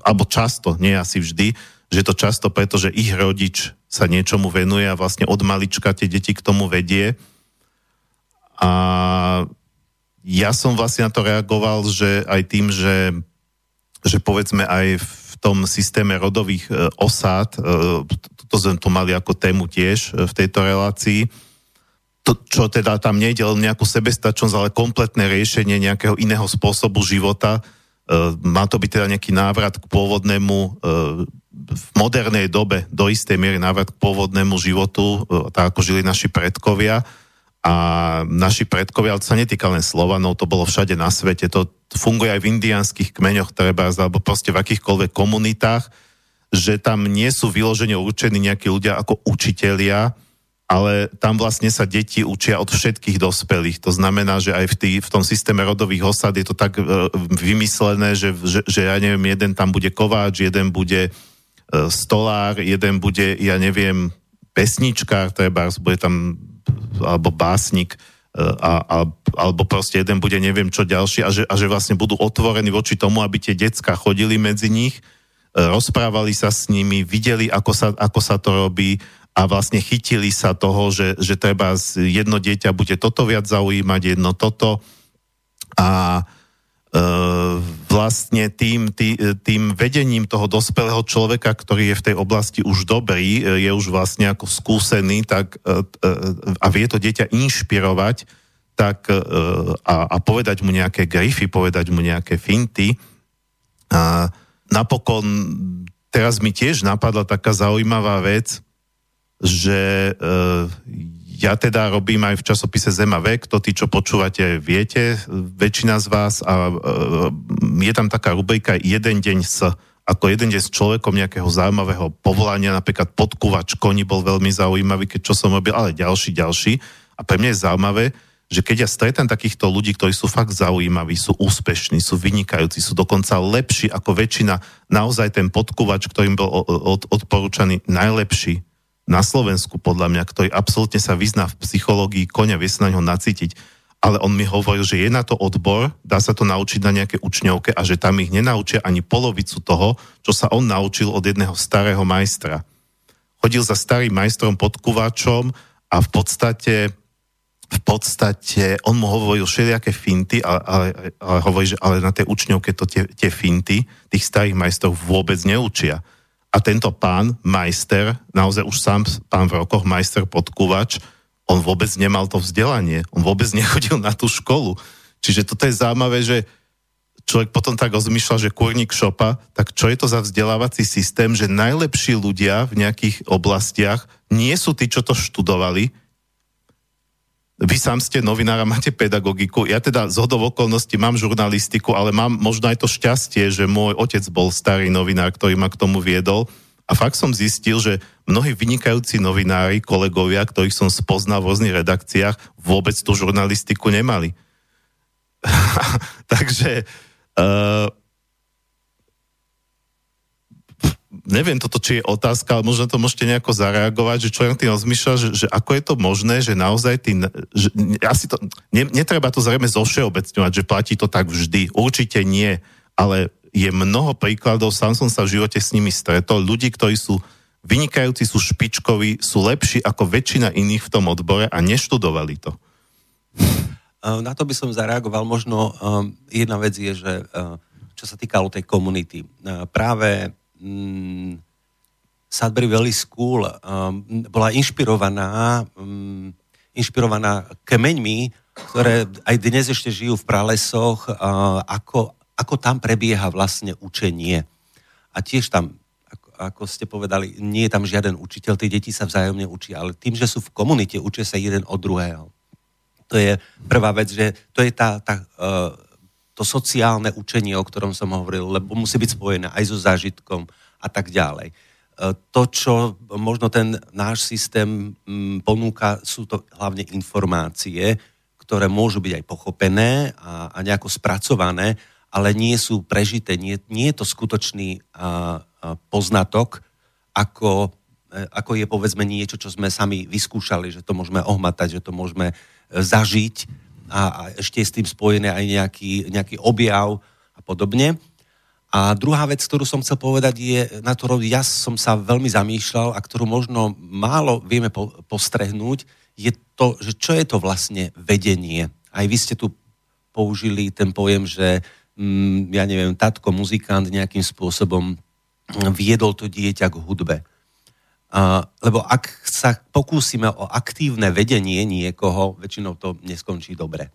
alebo často, nie asi vždy, že je to často preto, že ich rodič sa niečomu venuje a vlastne od malička tie deti k tomu vedie. A ja som vlastne na to reagoval, že aj tým, že, že povedzme aj v tom systéme rodových e, osád, e, to sme tu mali ako tému tiež e, v tejto relácii, to, čo teda tam nejde len nejakú sebestačnosť, ale kompletné riešenie nejakého iného spôsobu života. Má to byť teda nejaký návrat k pôvodnému v modernej dobe do istej miery návrat k pôvodnému životu, tak ako žili naši predkovia a naši predkovia, ale to sa netýka len Slovanov, to bolo všade na svete, to funguje aj v indiánskych kmeňoch treba, alebo proste v akýchkoľvek komunitách, že tam nie sú vyložene určení nejakí ľudia ako učitelia, ale tam vlastne sa deti učia od všetkých dospelých. To znamená, že aj v, tý, v tom systéme rodových osad je to tak e, vymyslené, že, že, že ja neviem, jeden tam bude kováč, jeden bude e, stolár, jeden bude, ja neviem, pesničkár, treba, bude tam alebo básnik e, a, a, alebo proste jeden bude neviem čo ďalší a že, a že vlastne budú otvorení voči tomu, aby tie decka chodili medzi nich, e, rozprávali sa s nimi, videli, ako sa, ako sa to robí a vlastne chytili sa toho, že, že treba jedno dieťa bude toto viac zaujímať, jedno toto. A vlastne tým, tý, tým vedením toho dospelého človeka, ktorý je v tej oblasti už dobrý, e, je už vlastne ako skúsený tak, e, a vie to dieťa inšpirovať tak, a, a povedať mu nejaké grify, povedať mu nejaké finty. A napokon teraz mi tiež napadla taká zaujímavá vec, že ja teda robím aj v časopise Zema vek, to tí, čo počúvate, viete, väčšina z vás. A e, je tam taká rubrika jeden deň s ako jeden deň s človekom nejakého zaujímavého povolania, napríklad podkúvač koni bol veľmi zaujímavý, keď čo som robil, ale ďalší, ďalší. A pre mňa je zaujímavé, že keď ja stretám takýchto ľudí, ktorí sú fakt zaujímaví, sú úspešní, sú vynikajúci, sú dokonca lepší ako väčšina, naozaj ten podkúvač, ktorým bol od, odporúčaný najlepší, na Slovensku, podľa mňa, ktorý absolútne sa vyzná v psychológii konia, vie sa na ňo nacítiť, ale on mi hovoril, že je na to odbor, dá sa to naučiť na nejaké učňovke a že tam ich nenaučia ani polovicu toho, čo sa on naučil od jedného starého majstra. Chodil za starým majstrom podkuvačom a v podstate v podstate on mu hovoril všelijaké finty, ale, ale, ale hovorí, že ale na tej učňovke to tie, tie finty tých starých majstrov vôbec neučia. A tento pán, majster, naozaj už sám pán v rokoch, majster podkúvač, on vôbec nemal to vzdelanie, on vôbec nechodil na tú školu. Čiže toto je zaujímavé, že človek potom tak rozmýšľa, že kurník šopa, tak čo je to za vzdelávací systém, že najlepší ľudia v nejakých oblastiach nie sú tí, čo to študovali, vy sám ste novinár a máte pedagogiku. Ja teda z hodov okolností mám žurnalistiku, ale mám možno aj to šťastie, že môj otec bol starý novinár, ktorý ma k tomu viedol. A fakt som zistil, že mnohí vynikajúci novinári, kolegovia, ktorých som spoznal v rôznych redakciách, vôbec tú žurnalistiku nemali. Takže uh, neviem toto, či je otázka, ale možno to môžete nejako zareagovať, že človek tým rozmýšľa, že, že ako je to možné, že naozaj tým, že, asi to, ne, netreba to zrejme zovšeobecňovať, že platí to tak vždy. Určite nie, ale je mnoho príkladov, sám som sa v živote s nimi stretol, ľudí, ktorí sú vynikajúci, sú špičkoví, sú lepší ako väčšina iných v tom odbore a neštudovali to. Na to by som zareagoval. Možno um, jedna vec je, že uh, čo sa týkalo tej komunity. Uh, práve um, Sudbury Valley School um, bola inšpirovaná, um, inšpirovaná kmeňmi, ktoré aj dnes ešte žijú v pralesoch, uh, ako, ako tam prebieha vlastne učenie. A tiež tam, ako ste povedali, nie je tam žiaden učiteľ, tie deti sa vzájomne učia, ale tým, že sú v komunite, učia sa jeden od druhého. To je prvá vec, že to je tá, tá uh, to sociálne učenie, o ktorom som hovoril, lebo musí byť spojené aj so zážitkom a tak ďalej. E, to, čo možno ten náš systém ponúka, sú to hlavne informácie, ktoré môžu byť aj pochopené a, a nejako spracované, ale nie sú prežité, nie, nie je to skutočný a, a poznatok, ako, e, ako je povedzme niečo, čo sme sami vyskúšali, že to môžeme ohmatať, že to môžeme e, zažiť a, a ešte je s tým spojené aj nejaký, nejaký objav a podobne. A druhá vec, ktorú som chcel povedať, je, na ktorú ja som sa veľmi zamýšľal a ktorú možno málo vieme po, postrehnúť, je to, že čo je to vlastne vedenie. Aj vy ste tu použili ten pojem, že mm, ja neviem, tatko, muzikant nejakým spôsobom viedol to dieťa k hudbe. Lebo ak sa pokúsime o aktívne vedenie niekoho, väčšinou to neskončí dobre.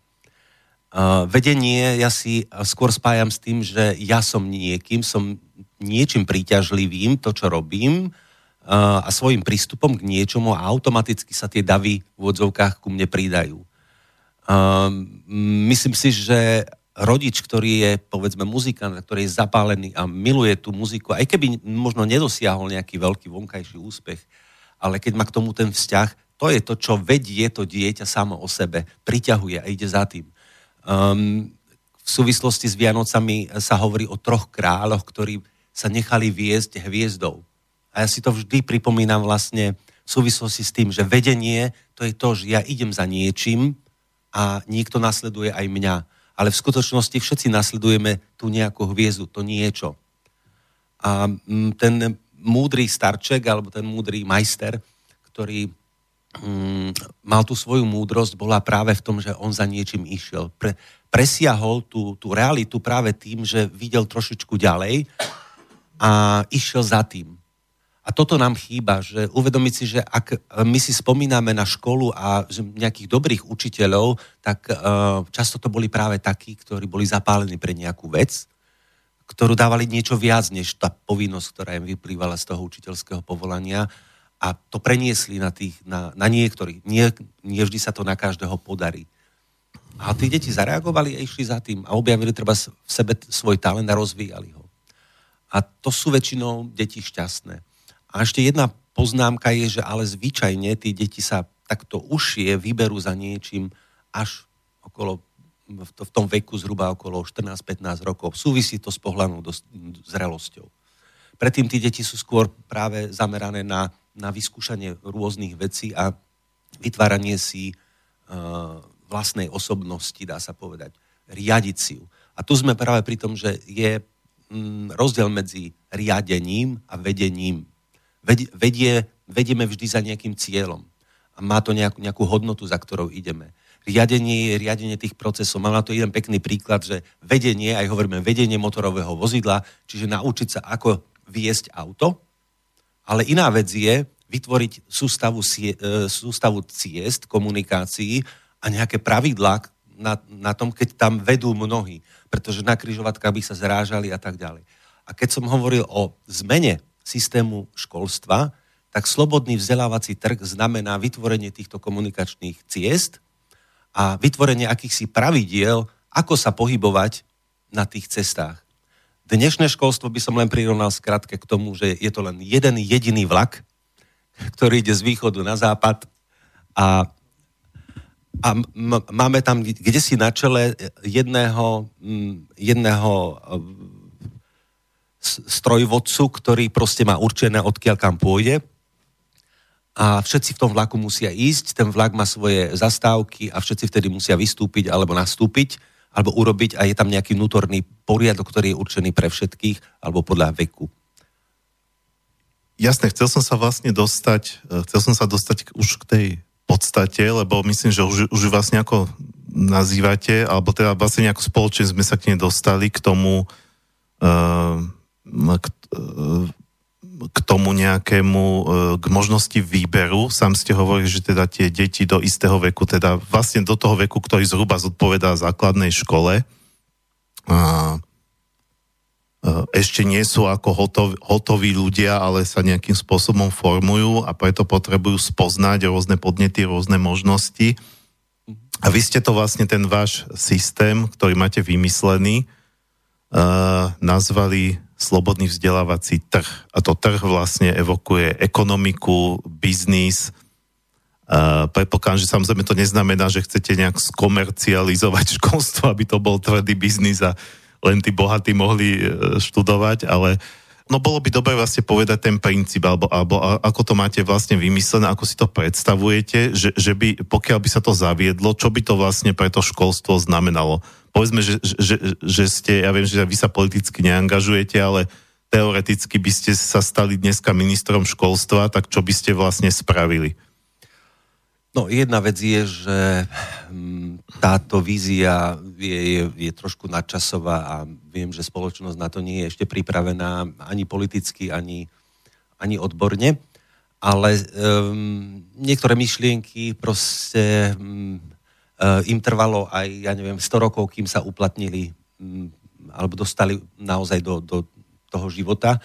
Vedenie ja si skôr spájam s tým, že ja som niekým, som niečím príťažlivým, to, čo robím, a svojim prístupom k niečomu a automaticky sa tie davy v odzovkách ku mne pridajú. Myslím si, že rodič, ktorý je, povedzme, muzikant, ktorý je zapálený a miluje tú muziku, aj keby možno nedosiahol nejaký veľký vonkajší úspech, ale keď má k tomu ten vzťah, to je to, čo vedie to dieťa samo o sebe, priťahuje a ide za tým. Um, v súvislosti s Vianocami sa hovorí o troch kráľoch, ktorí sa nechali viesť hviezdou. A ja si to vždy pripomínam vlastne v súvislosti s tým, že vedenie to je to, že ja idem za niečím a niekto nasleduje aj mňa. Ale v skutočnosti všetci nasledujeme tú nejakú hviezdu, to niečo. A mm, ten múdry starček, alebo ten múdry majster, ktorý mm, mal tú svoju múdrosť, bola práve v tom, že on za niečím išiel. Pre, presiahol tú, tú realitu práve tým, že videl trošičku ďalej a išiel za tým. A toto nám chýba, že uvedomiť si, že ak my si spomíname na školu a nejakých dobrých učiteľov, tak uh, často to boli práve takí, ktorí boli zapálení pre nejakú vec, ktorú dávali niečo viac, než tá povinnosť, ktorá im vyplývala z toho učiteľského povolania a to preniesli na, tých, na, na niektorých. Nie, nie vždy sa to na každého podarí. A tí deti zareagovali a išli za tým a objavili treba v sebe svoj talent a rozvíjali ho. A to sú väčšinou deti šťastné. A ešte jedna poznámka je, že ale zvyčajne tí deti sa takto užšie vyberú za niečím až okolo v tom veku zhruba okolo 14-15 rokov. Súvisí to s pohľadnou zrelosťou. Predtým tí deti sú skôr práve zamerané na na vyskúšanie rôznych vecí a vytváranie si uh, vlastnej osobnosti, dá sa povedať, riadiť si ju. A tu sme práve pri tom, že je mm, rozdiel medzi riadením a vedením. Ved, vedie, vedieme vždy za nejakým cieľom a má to nejakú, nejakú hodnotu, za ktorou ideme. Riadenie riadenie tých procesov. Mám na to jeden pekný príklad, že vedenie, aj hovoríme vedenie motorového vozidla, čiže naučiť sa, ako viesť auto, ale iná vec je vytvoriť sústavu, e, sústavu ciest, komunikácií a nejaké pravidlá na, na tom, keď tam vedú mnohí. Pretože na kryžovatkách by sa zrážali a tak ďalej. A keď som hovoril o zmene systému školstva, tak slobodný vzdelávací trh znamená vytvorenie týchto komunikačných ciest a vytvorenie akýchsi pravidiel, ako sa pohybovať na tých cestách. Dnešné školstvo by som len prirovnal skratke k tomu, že je to len jeden jediný vlak, ktorý ide z východu na západ a, a m- máme tam kde si na čele jedného, jedného strojvodcu, ktorý proste má určené, odkiaľ kam pôjde a všetci v tom vlaku musia ísť, ten vlak má svoje zastávky a všetci vtedy musia vystúpiť alebo nastúpiť alebo urobiť a je tam nejaký vnútorný poriadok, ktorý je určený pre všetkých alebo podľa veku. Jasne, chcel som sa vlastne dostať, e, chcel som sa dostať už k tej podstate, lebo myslím, že už, už vlastne ako nazývate, alebo teda vlastne nejako spoločne sme sa k nej dostali k tomu, uh, k, k tomu nejakému, e, k možnosti výberu. Sám ste hovorili, že teda tie deti do istého veku, teda vlastne do toho veku, ktorý zhruba zodpovedá základnej škole, a e, ešte nie sú ako hotov, hotoví ľudia, ale sa nejakým spôsobom formujú a preto potrebujú spoznať rôzne podnety, rôzne možnosti. A vy ste to vlastne ten váš systém, ktorý máte vymyslený, uh, nazvali slobodný vzdelávací trh. A to trh vlastne evokuje ekonomiku, biznis Uh, predpokladám, že samozrejme to neznamená, že chcete nejak skomercializovať školstvo, aby to bol tvrdý biznis a len tí bohatí mohli uh, študovať, ale no bolo by dobre vlastne povedať ten princíp, alebo, alebo ako to máte vlastne vymyslené, ako si to predstavujete, že, že by, pokiaľ by sa to zaviedlo, čo by to vlastne pre to školstvo znamenalo? Povedzme, že, že, že ste, ja viem, že vy sa politicky neangažujete, ale teoreticky by ste sa stali dneska ministrom školstva, tak čo by ste vlastne spravili? No jedna vec je, že hm, táto vízia je, je, je trošku nadčasová a viem, že spoločnosť na to nie je ešte pripravená ani politicky, ani, ani odborne, ale um, niektoré myšlienky proste um, im trvalo aj, ja neviem, 100 rokov, kým sa uplatnili um, alebo dostali naozaj do, do toho života.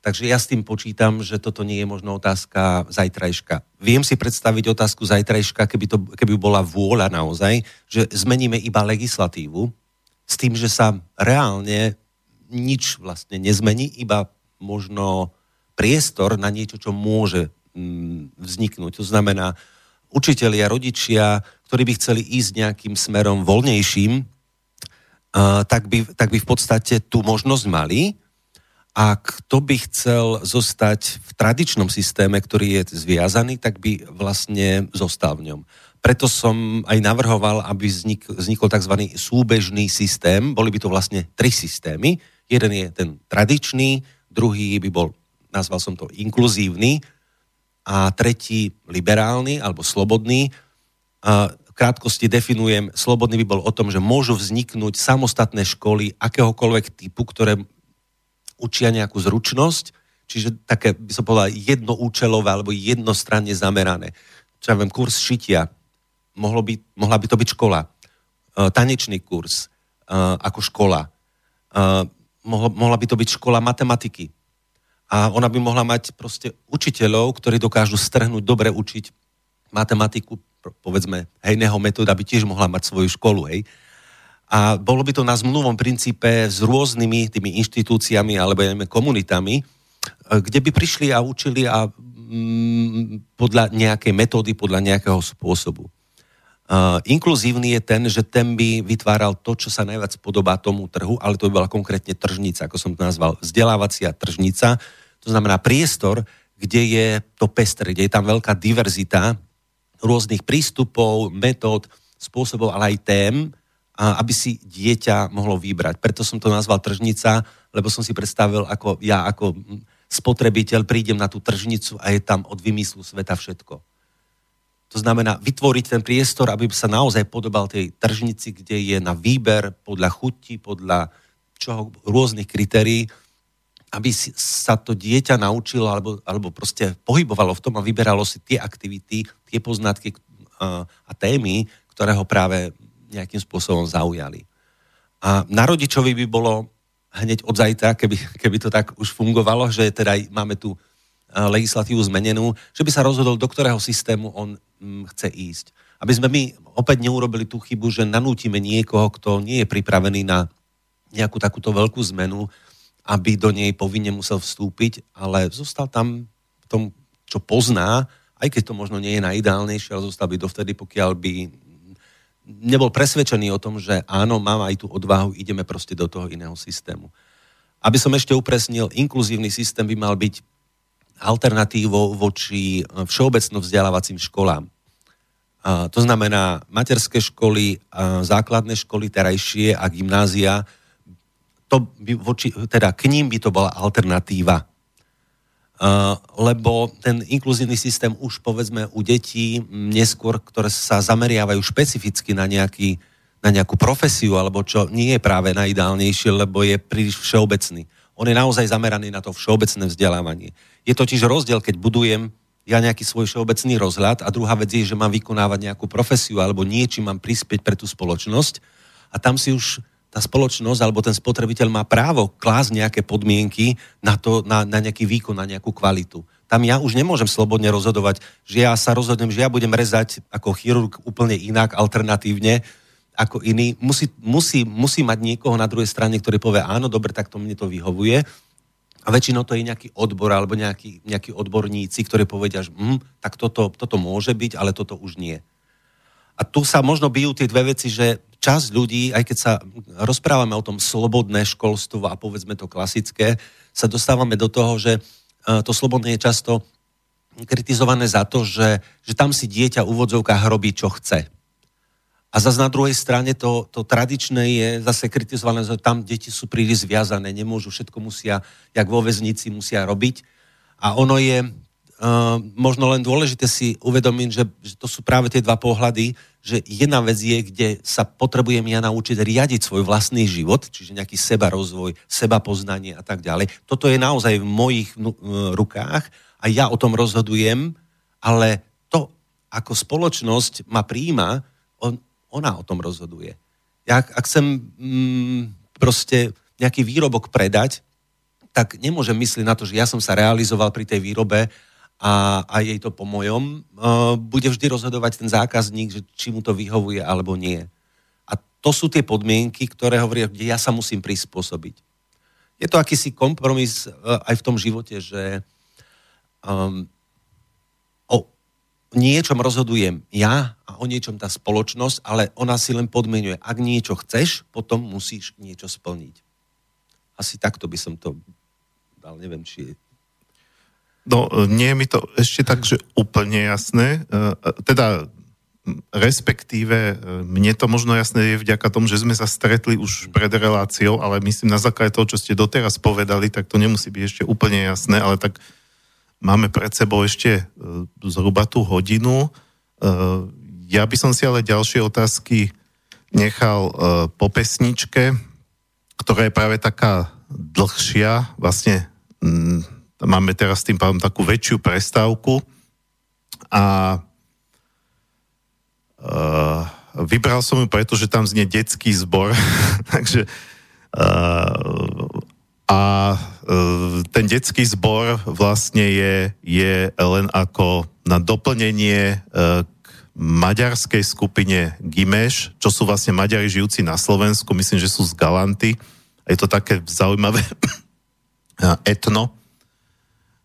Takže ja s tým počítam, že toto nie je možno otázka zajtrajška. Viem si predstaviť otázku zajtrajška, keby, to, keby bola vôľa naozaj, že zmeníme iba legislatívu s tým, že sa reálne nič vlastne nezmení, iba možno priestor na niečo, čo môže mm, vzniknúť. To znamená, učitelia, rodičia, ktorí by chceli ísť nejakým smerom voľnejším, tak by, tak by v podstate tú možnosť mali, a kto by chcel zostať v tradičnom systéme, ktorý je zviazaný, tak by vlastne zostal v ňom. Preto som aj navrhoval, aby vznik, vznikol tzv. súbežný systém. Boli by to vlastne tri systémy. Jeden je ten tradičný, druhý by bol, nazval som to inkluzívny, a tretí liberálny alebo slobodný. V krátkosti definujem, slobodný by bol o tom, že môžu vzniknúť samostatné školy akéhokoľvek typu, ktoré učia nejakú zručnosť, čiže také, by som povedal, jednoúčelové alebo jednostranne zamerané. Čo ja viem, kurz šitia, mohlo by, mohla by to byť škola. Uh, tanečný kurz uh, ako škola. Mohla, mohla by to byť škola matematiky. A ona by mohla mať proste učiteľov, ktorí dokážu strhnúť, dobre učiť matematiku, povedzme, hejného metóda by tiež mohla mať svoju školu, hej. A bolo by to na zmluvom princípe s rôznymi tými inštitúciami alebo neviem, komunitami, e, kde by prišli a učili a mm, podľa nejakej metódy, podľa nejakého spôsobu. Uh, inkluzívny je ten, že ten by vytváral to, čo sa najviac podobá tomu trhu, ale to by bola konkrétne tržnica, ako som to nazval, vzdelávacia tržnica. To znamená priestor, kde je to pestré, kde je tam veľká diverzita rôznych prístupov, metód, spôsobov, ale aj tém, aby si dieťa mohlo vybrať. Preto som to nazval tržnica, lebo som si predstavil, ako ja ako spotrebiteľ prídem na tú tržnicu a je tam od vymyslu sveta všetko. To znamená vytvoriť ten priestor, aby sa naozaj podobal tej tržnici, kde je na výber podľa chuti, podľa čoho, rôznych kritérií, aby sa to dieťa naučilo alebo, alebo proste pohybovalo v tom a vyberalo si tie aktivity, tie poznatky a, a témy, ktoré ho práve nejakým spôsobom zaujali. A na rodičovi by bolo hneď od zajtra, keby, keby to tak už fungovalo, že teda máme tu legislatívu zmenenú, že by sa rozhodol, do ktorého systému on mm, chce ísť. Aby sme my opäť neurobili tú chybu, že nanútime niekoho, kto nie je pripravený na nejakú takúto veľkú zmenu, aby do nej povinne musel vstúpiť, ale zostal tam v tom, čo pozná, aj keď to možno nie je najideálnejšie, ale zostal by dovtedy, pokiaľ by nebol presvedčený o tom, že áno, mám aj tú odvahu, ideme proste do toho iného systému. Aby som ešte upresnil, inkluzívny systém by mal byť alternatívou voči všeobecno vzdelávacím školám. To znamená materské školy, základné školy terajšie a gymnázia, to by voči, teda k ním by to bola alternatíva lebo ten inkluzívny systém už povedzme u detí neskôr, ktoré sa zameriavajú špecificky na, nejaký, na nejakú profesiu alebo čo nie je práve najideálnejšie, lebo je príliš všeobecný. On je naozaj zameraný na to všeobecné vzdelávanie. Je totiž rozdiel, keď budujem ja nejaký svoj všeobecný rozhľad a druhá vec je, že mám vykonávať nejakú profesiu alebo niečím mám prispieť pre tú spoločnosť a tam si už tá spoločnosť alebo ten spotrebiteľ má právo klásť nejaké podmienky na, to, na, na nejaký výkon, na nejakú kvalitu. Tam ja už nemôžem slobodne rozhodovať, že ja sa rozhodnem, že ja budem rezať ako chirurg úplne inak, alternatívne, ako iný. Musí, musí, musí mať niekoho na druhej strane, ktorý povie, áno, dobre, tak to mne to vyhovuje. A väčšinou to je nejaký odbor alebo nejaký, nejakí odborníci, ktorí povedia, že hm, tak toto, toto môže byť, ale toto už nie. A tu sa možno bijú tie dve veci, že časť ľudí, aj keď sa rozprávame o tom slobodné školstvo a povedzme to klasické, sa dostávame do toho, že e, to slobodné je často kritizované za to, že, že tam si dieťa v úvodzovkách robí, čo chce. A zase na druhej strane to, to tradičné je zase kritizované, že tam deti sú príliš zviazané, nemôžu, všetko musia, jak vo väznici, musia robiť. A ono je uh, možno len dôležité si uvedomiť, že, že to sú práve tie dva pohľady, že jedna vec je, kde sa potrebujem ja naučiť riadiť svoj vlastný život, čiže nejaký seba rozvoj, seba poznanie a tak ďalej. Toto je naozaj v mojich uh, rukách a ja o tom rozhodujem, ale to, ako spoločnosť ma príjma, ona o tom rozhoduje. Ja, ak chcem mm, proste nejaký výrobok predať, tak nemôžem myslieť na to, že ja som sa realizoval pri tej výrobe a, a jej to po mojom. Uh, bude vždy rozhodovať ten zákazník, že či mu to vyhovuje alebo nie. A to sú tie podmienky, ktoré hovoria, kde ja sa musím prispôsobiť. Je to akýsi kompromis uh, aj v tom živote, že um, niečom rozhodujem ja o niečom tá spoločnosť, ale ona si len podmenuje. Ak niečo chceš, potom musíš niečo splniť. Asi takto by som to dal, neviem, či je... No, nie je mi to ešte tak, že úplne jasné. E, e, teda respektíve e, mne to možno jasné je vďaka tomu, že sme sa stretli už pred reláciou, ale myslím na základe toho, čo ste doteraz povedali, tak to nemusí byť ešte úplne jasné, ale tak Máme pred sebou ešte zhruba tú hodinu. Ja by som si ale ďalšie otázky nechal e, po pesničke, ktorá je práve taká dlhšia. Vlastne mm, máme teraz tým pádom takú väčšiu prestávku a vybral som ju preto, tam znie detský zbor, takže a e, ten detský zbor vlastne je, je len ako na doplnenie k maďarskej skupine Gimeš, čo sú vlastne Maďari žijúci na Slovensku, myslím, že sú z Galanty. Je to také zaujímavé etno,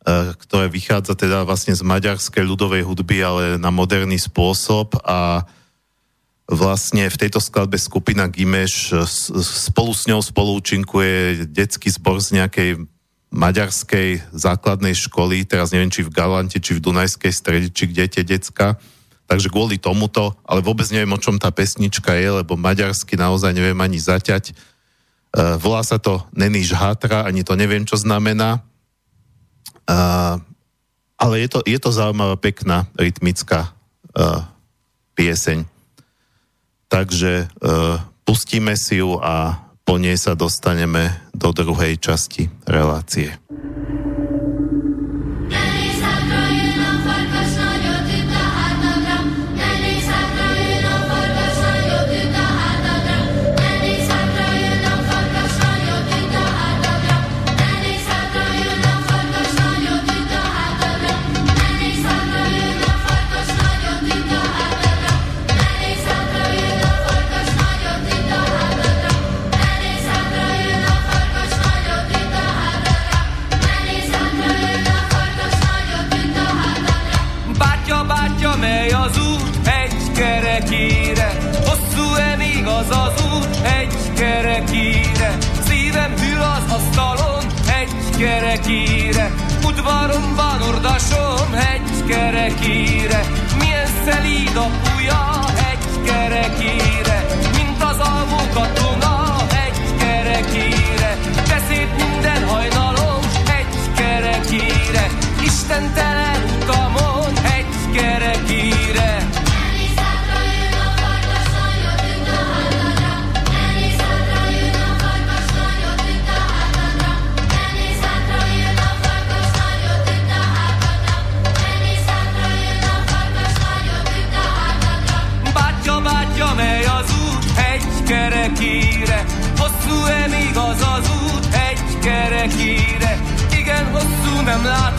e, ktoré vychádza teda vlastne z maďarskej ľudovej hudby, ale na moderný spôsob a vlastne v tejto skladbe skupina Gimeš spolu s ňou spolúčinkuje detský zbor z nejakej maďarskej základnej školy, teraz neviem, či v Galante, či v Dunajskej strede, či kde tie decka. Takže kvôli tomuto, ale vôbec neviem, o čom tá pesnička je, lebo maďarsky naozaj neviem ani zaťať. Uh, volá sa to Neny Žhatra, ani to neviem, čo znamená. Uh, ale je to, je to zaujímavá, pekná, rytmická uh, pieseň. Takže uh, pustíme si ju a po nej sa dostaneme do druhej časti relácie. hegykerekére, udvaron van urdasom hegykerekére, milyen szelíd a puja hegykerekére, mint az alvó katona hegykerekére, beszéd minden hajnalom hegykerekére, Isten tele I'm not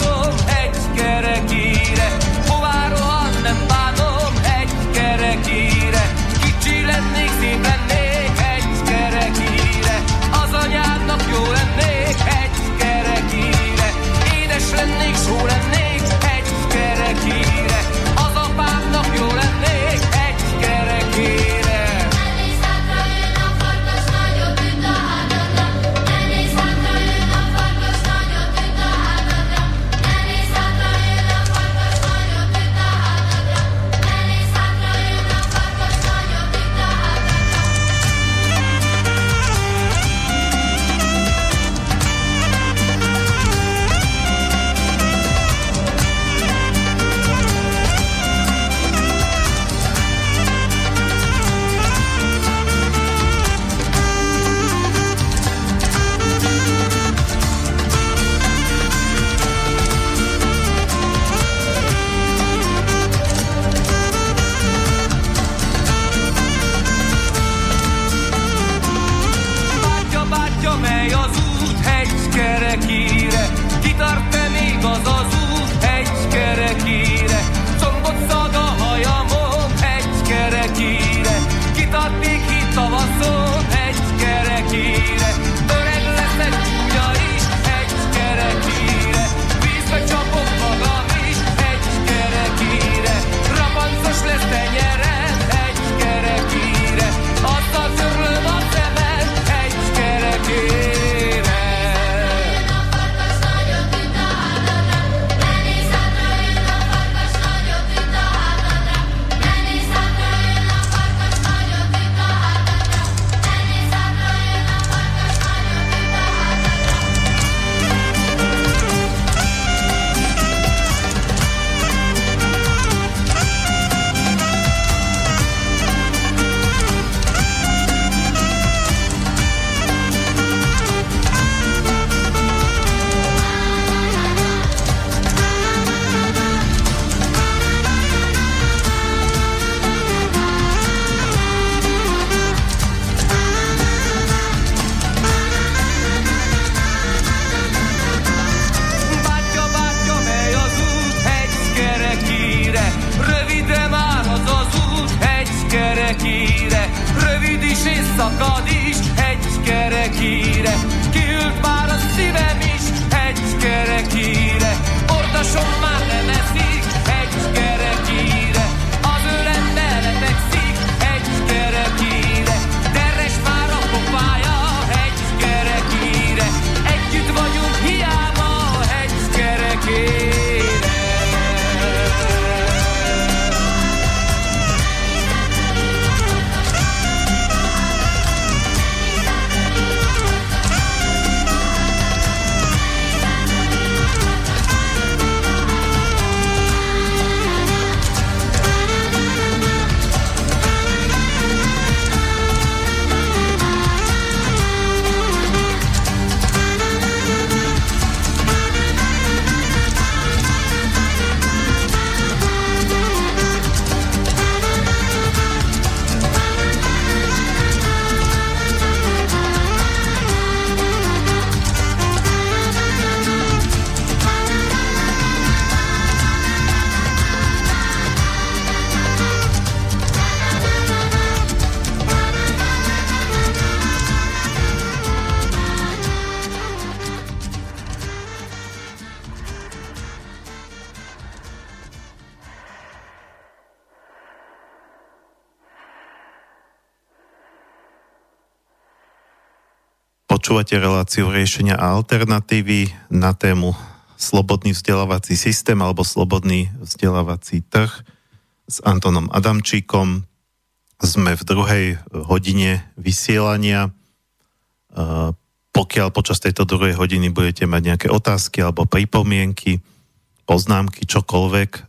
Počúvate reláciu riešenia a alternatívy na tému slobodný vzdelávací systém alebo slobodný vzdelávací trh s Antonom Adamčíkom. Sme v druhej hodine vysielania. Pokiaľ počas tejto druhej hodiny budete mať nejaké otázky alebo pripomienky, poznámky, čokoľvek, e,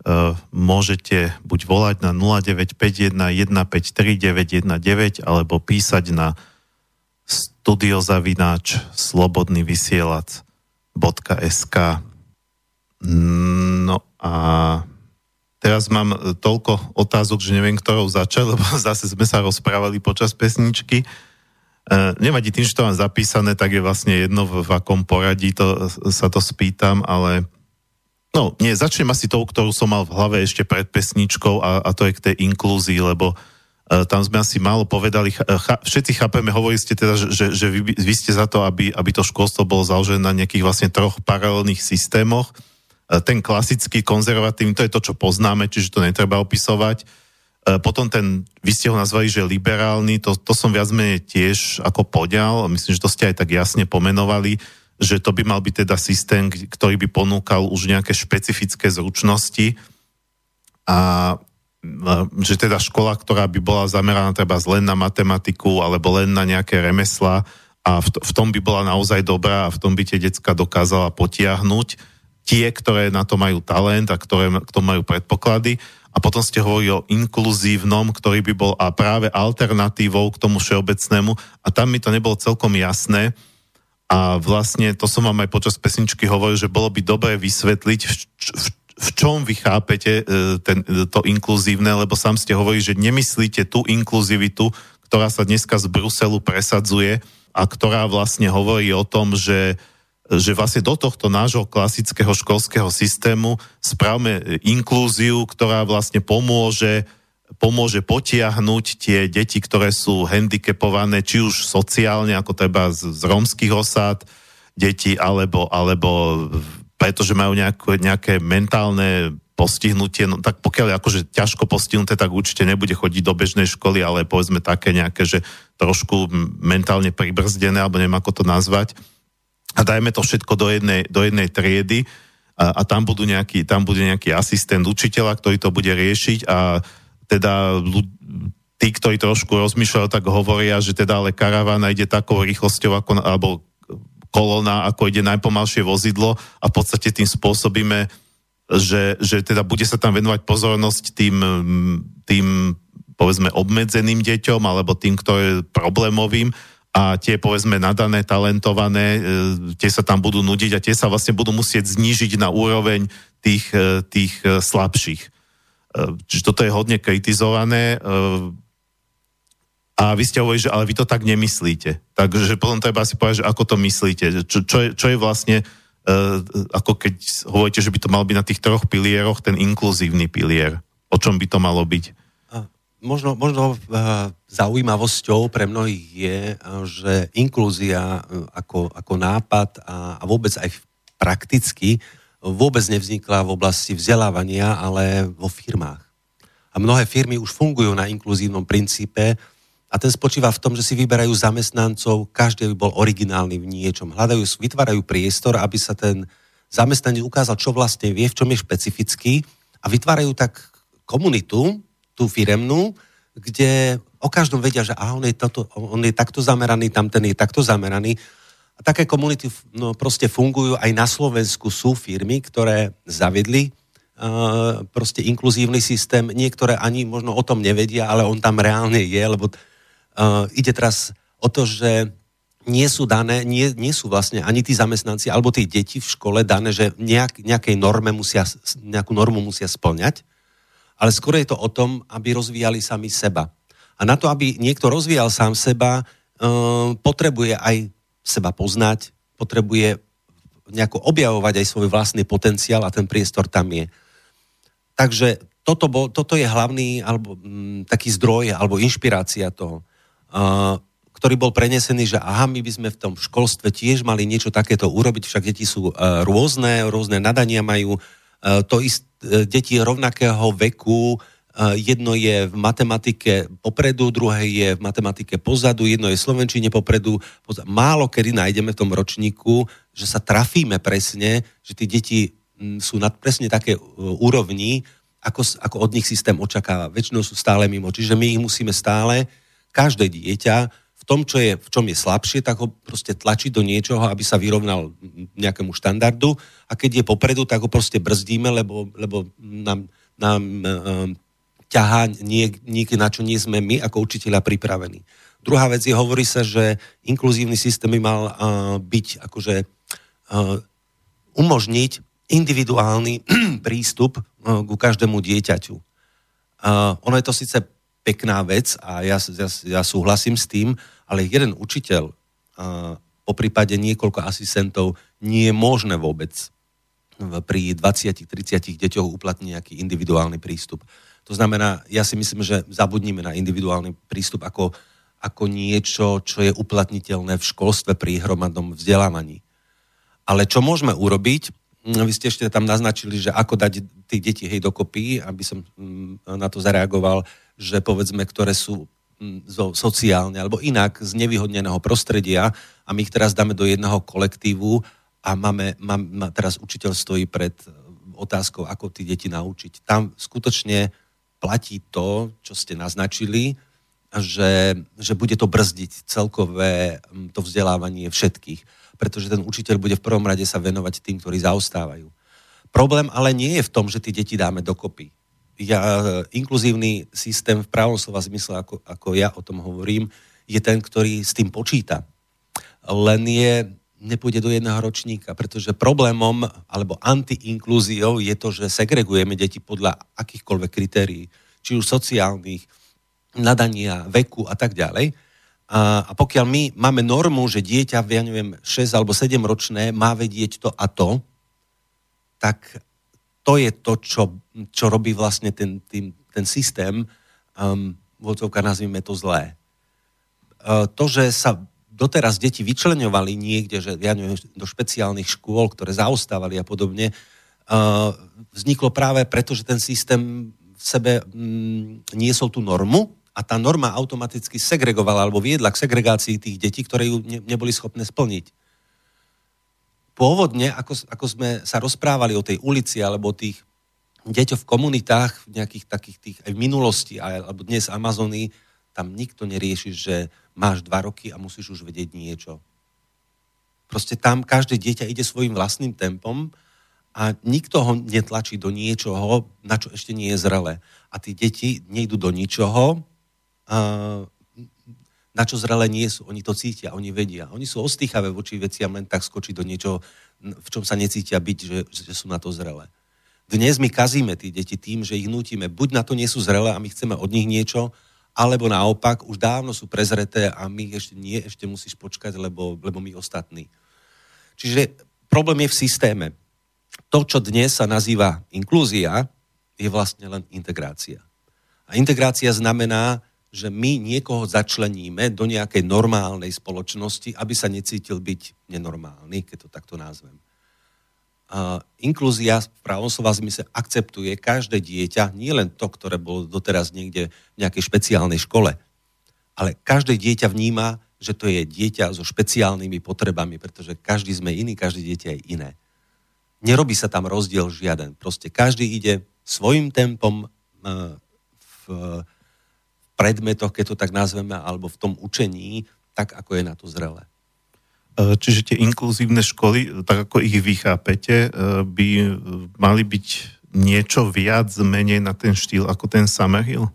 môžete buď volať na 0951 153 919 alebo písať na studiozavináč slobodnyvysielac.sk No a teraz mám toľko otázok, že neviem, ktorou začať, lebo zase sme sa rozprávali počas pesničky. Uh, nevadí tým, že to mám zapísané, tak je vlastne jedno, v, v akom poradí to, sa to spýtam, ale No, nie, začnem asi tou, ktorú som mal v hlave ešte pred pesničkou a, a to je k tej inklúzii, lebo tam sme asi málo povedali, cha, všetci chápeme, hovorili ste teda, že, že vy, vy ste za to, aby, aby to školstvo bolo založené na nejakých vlastne troch paralelných systémoch. Uh, ten klasický konzervatívny, to je to, čo poznáme, čiže to netreba opisovať. Potom ten, vy ste ho nazvali, že liberálny, to, to som viac menej tiež ako poďal, myslím, že to ste aj tak jasne pomenovali že to by mal byť teda systém, ktorý by ponúkal už nejaké špecifické zručnosti a že teda škola, ktorá by bola zameraná treba len na matematiku alebo len na nejaké remesla a v, v tom by bola naozaj dobrá a v tom by tie decka dokázala potiahnuť tie, ktoré na to majú talent a ktoré k tomu majú predpoklady. A potom ste hovorili o inkluzívnom, ktorý by bol a práve alternatívou k tomu všeobecnému. A tam mi to nebolo celkom jasné, a vlastne to som vám aj počas pesničky hovoril, že bolo by dobré vysvetliť, v, v, v čom vy chápete e, ten, to inkluzívne, lebo sám ste hovorili, že nemyslíte tú inkluzivitu, ktorá sa dneska z Bruselu presadzuje a ktorá vlastne hovorí o tom, že že vlastne do tohto nášho klasického školského systému správame inklúziu, ktorá vlastne pomôže pomôže potiahnuť tie deti, ktoré sú handicapované, či už sociálne, ako treba z, z rómskych osád, deti, alebo, alebo pretože majú nejaké, nejaké mentálne postihnutie, no tak pokiaľ je akože ťažko postihnuté, tak určite nebude chodiť do bežnej školy, ale povedzme také nejaké, že trošku mentálne pribrzdené, alebo neviem ako to nazvať. A dajme to všetko do jednej, do jednej triedy a, a tam, budú nejaký, tam bude nejaký asistent učiteľa, ktorý to bude riešiť a teda tí, ktorí trošku rozmýšľajú, tak hovoria, že teda ale karavana ide takou rýchlosťou, ako, alebo kolona, ako ide najpomalšie vozidlo a v podstate tým spôsobíme, že, že teda bude sa tam venovať pozornosť tým, tým povedzme obmedzeným deťom alebo tým, ktoré problémovým a tie povedzme nadané, talentované, e, tie sa tam budú nudiť a tie sa vlastne budú musieť znížiť na úroveň tých, e, tých e, slabších. Čiže toto je hodne kritizované a vy ste hovorili, že ale vy to tak nemyslíte. Takže potom treba si povedať, že ako to myslíte. Čo, čo, je, čo je vlastne, ako keď hovoríte, že by to malo byť na tých troch pilieroch, ten inkluzívny pilier. O čom by to malo byť? Možno, možno zaujímavosťou pre mnohých je, že inklúzia ako, ako nápad a, a vôbec aj prakticky vôbec nevznikla v oblasti vzdelávania, ale vo firmách. A mnohé firmy už fungujú na inkluzívnom princípe a ten spočíva v tom, že si vyberajú zamestnancov, každý by bol originálny v niečom. Hľadajú, vytvárajú priestor, aby sa ten zamestnanec ukázal, čo vlastne vie, v čom je špecifický a vytvárajú tak komunitu, tú firemnú, kde o každom vedia, že on, je toto, on je takto zameraný, tamten je takto zameraný a také komunity no, proste fungujú aj na Slovensku. Sú firmy, ktoré zavedli uh, proste inkluzívny systém. Niektoré ani možno o tom nevedia, ale on tam reálne je, lebo uh, ide teraz o to, že nie sú dané, nie, nie sú vlastne ani tí zamestnanci alebo tí deti v škole dané, že nejak, nejakej norme musia, nejakú normu musia splňať, ale skôr je to o tom, aby rozvíjali sami seba. A na to, aby niekto rozvíjal sám seba, uh, potrebuje aj seba poznať, potrebuje nejako objavovať aj svoj vlastný potenciál a ten priestor tam je. Takže toto, bol, toto je hlavný alebo m, mm, taký zdroj alebo inšpirácia toho, ktorý bol prenesený, že aha, my by sme v tom školstve tiež mali niečo takéto urobiť, však deti sú uh, rôzne, rôzne nadania majú, uh, to ist, uh, deti rovnakého veku uh, jedno je v matematike popredu, druhé je v matematike pozadu, jedno je v slovenčine popredu. Málo kedy nájdeme v tom ročníku, že sa trafíme presne, že tí deti sú na presne také e, úrovni, ako, ako od nich systém očakáva. Väčšinou sú stále mimo. Čiže my ich musíme stále, každé dieťa, v tom, čo je, v čom je slabšie, tak ho proste tlačiť do niečoho, aby sa vyrovnal nejakému štandardu a keď je popredu, tak ho proste brzdíme, lebo, lebo nám, nám ťahá niek, niek, na čo nie sme my ako učiteľa pripravení. Druhá vec je, hovorí sa, že inkluzívny systém by mal uh, byť akože uh, umožniť individuálny prístup uh, ku každému dieťaťu. Uh, ono je to síce pekná vec a ja, ja, ja súhlasím s tým, ale jeden učiteľ, uh, po prípade niekoľko asistentov, nie je možné vôbec pri 20-30 deťoch uplatniť nejaký individuálny prístup. To znamená, ja si myslím, že zabudnime na individuálny prístup ako, ako niečo, čo je uplatniteľné v školstve pri hromadnom vzdelávaní. Ale čo môžeme urobiť, vy ste ešte tam naznačili, že ako dať tie deti hej dokopy, aby som mm, na to zareagoval, že povedzme, ktoré sú mm, zo sociálne alebo inak z nevyhodneného prostredia a my ich teraz dáme do jedného kolektívu a máme, mám, teraz učiteľ stojí pred otázkou, ako tí deti naučiť. Tam skutočne platí to, čo ste naznačili, že, že bude to brzdiť celkové mm, to vzdelávanie všetkých, pretože ten učiteľ bude v prvom rade sa venovať tým, ktorí zaostávajú. Problém ale nie je v tom, že tie deti dáme dokopy. Ja, inkluzívny systém v pravom slova zmysle, ako, ako ja o tom hovorím, je ten, ktorý s tým počíta. Len je, nepôjde do jedného ročníka, pretože problémom alebo antiinklúziou je to, že segregujeme deti podľa akýchkoľvek kritérií, či už sociálnych, nadania, veku a tak ďalej. A, a pokiaľ my máme normu, že dieťa, ja neviem, 6 alebo 7 ročné má vedieť to a to, tak to je to, čo, čo robí vlastne ten, ten, ten systém, um, vodcovka nazvime to zlé. Uh, to, že sa doteraz deti vyčleňovali niekde, že ja neviem, do špeciálnych škôl, ktoré zaostávali a podobne, uh, vzniklo práve preto, že ten systém v sebe mm, niesol tú normu a tá norma automaticky segregovala alebo viedla k segregácii tých detí, ktoré ju ne, neboli schopné splniť. Pôvodne, ako, ako sme sa rozprávali o tej ulici alebo tých deťoch v komunitách, v nejakých takých tých aj v minulosti, alebo dnes Amazony, tam nikto nerieši, že máš dva roky a musíš už vedieť niečo. Proste tam každé dieťa ide svojim vlastným tempom a nikto ho netlačí do niečoho, na čo ešte nie je zrelé. A tí deti nejdú do ničoho, na čo zrelé nie sú. Oni to cítia, oni vedia. Oni sú ostýchavé voči veciam len tak skočiť do niečoho, v čom sa necítia byť, že, že sú na to zrelé. Dnes my kazíme tí deti tým, že ich nutíme, buď na to nie sú zrelé a my chceme od nich niečo, alebo naopak, už dávno sú prezreté a my ešte nie, ešte musíš počkať, lebo, lebo my ostatní. Čiže problém je v systéme. To, čo dnes sa nazýva inklúzia, je vlastne len integrácia. A integrácia znamená, že my niekoho začleníme do nejakej normálnej spoločnosti, aby sa necítil byť nenormálny, keď to takto názvem uh, inklúzia v pravom slova zmysle akceptuje každé dieťa, nie len to, ktoré bolo doteraz niekde v nejakej špeciálnej škole, ale každé dieťa vníma, že to je dieťa so špeciálnymi potrebami, pretože každý sme iný, každé dieťa je iné. Nerobí sa tam rozdiel žiaden. Proste každý ide svojim tempom uh, v predmetoch, keď to tak nazveme, alebo v tom učení, tak ako je na to zrelé. E, čiže tie inkluzívne školy, tak ako ich vy chápete, e, by mali byť niečo viac, menej na ten štýl ako ten Summerhill?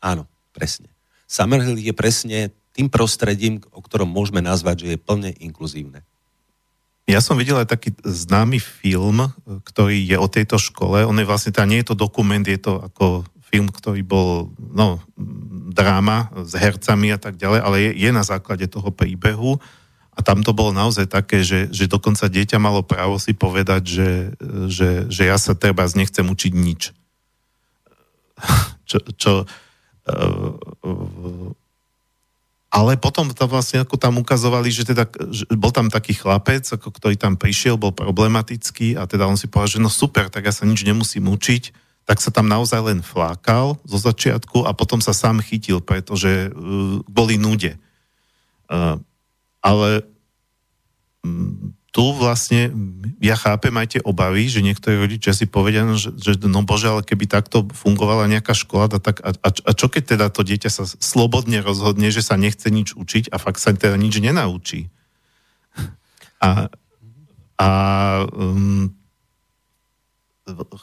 Áno, presne. Summerhill je presne tým prostredím, o ktorom môžeme nazvať, že je plne inkluzívne. Ja som videl aj taký známy film, ktorý je o tejto škole. On je vlastne, teda nie je to dokument, je to ako film, ktorý bol, no, dráma s hercami a tak ďalej, ale je, je na základe toho príbehu. A tam to bolo naozaj také, že, že dokonca dieťa malo právo si povedať, že, že, že ja sa treba nechcem učiť nič. Čo, čo, uh, ale potom to vlastne ako tam ukazovali, že teda že bol tam taký chlapec, ako ktorý tam prišiel, bol problematický a teda on si povedal, že no super, tak ja sa nič nemusím učiť, tak sa tam naozaj len flákal zo začiatku a potom sa sám chytil, pretože uh, boli nude. Uh, ale um, tu vlastne ja chápem aj tie obavy, že niektorí rodičia si povedia, no, že, že no bože, ale keby takto fungovala nejaká škola, tak a, a, a čo keď teda to dieťa sa slobodne rozhodne, že sa nechce nič učiť a fakt sa teda nič nenaučí. A, a um,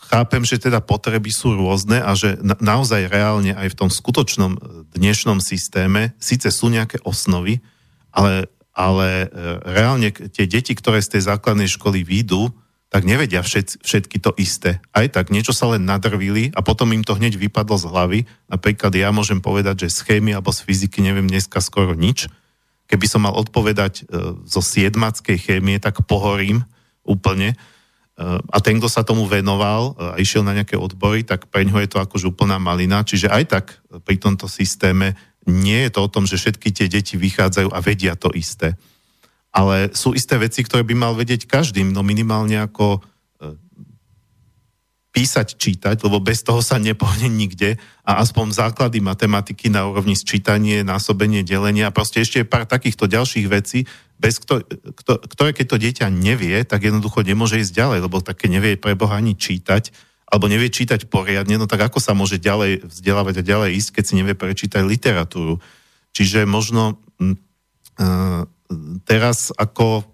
chápem, že teda potreby sú rôzne a že na, naozaj reálne aj v tom skutočnom e, dnešnom systéme síce sú nejaké osnovy, ale, ale e, reálne tie deti, ktoré z tej základnej školy výjdu, tak nevedia všet, všetky to isté. Aj tak niečo sa len nadrvili a potom im to hneď vypadlo z hlavy. Napríklad ja môžem povedať, že z chémie alebo z fyziky neviem dneska skoro nič. Keby som mal odpovedať e, zo siedmackej chémie, tak pohorím úplne a ten, kto sa tomu venoval a išiel na nejaké odbory, tak pre ňoho je to akože úplná malina. Čiže aj tak pri tomto systéme nie je to o tom, že všetky tie deti vychádzajú a vedia to isté. Ale sú isté veci, ktoré by mal vedieť každým, no minimálne ako písať, čítať, lebo bez toho sa nepohne nikde a aspoň základy matematiky na úrovni sčítanie, násobenie, delenie a proste ešte pár takýchto ďalších vecí, bez kto, kto, ktoré keď to dieťa nevie, tak jednoducho nemôže ísť ďalej, lebo také nevie pre Boha ani čítať, alebo nevie čítať poriadne, no tak ako sa môže ďalej vzdelávať a ďalej ísť, keď si nevie prečítať literatúru. Čiže možno uh, teraz ako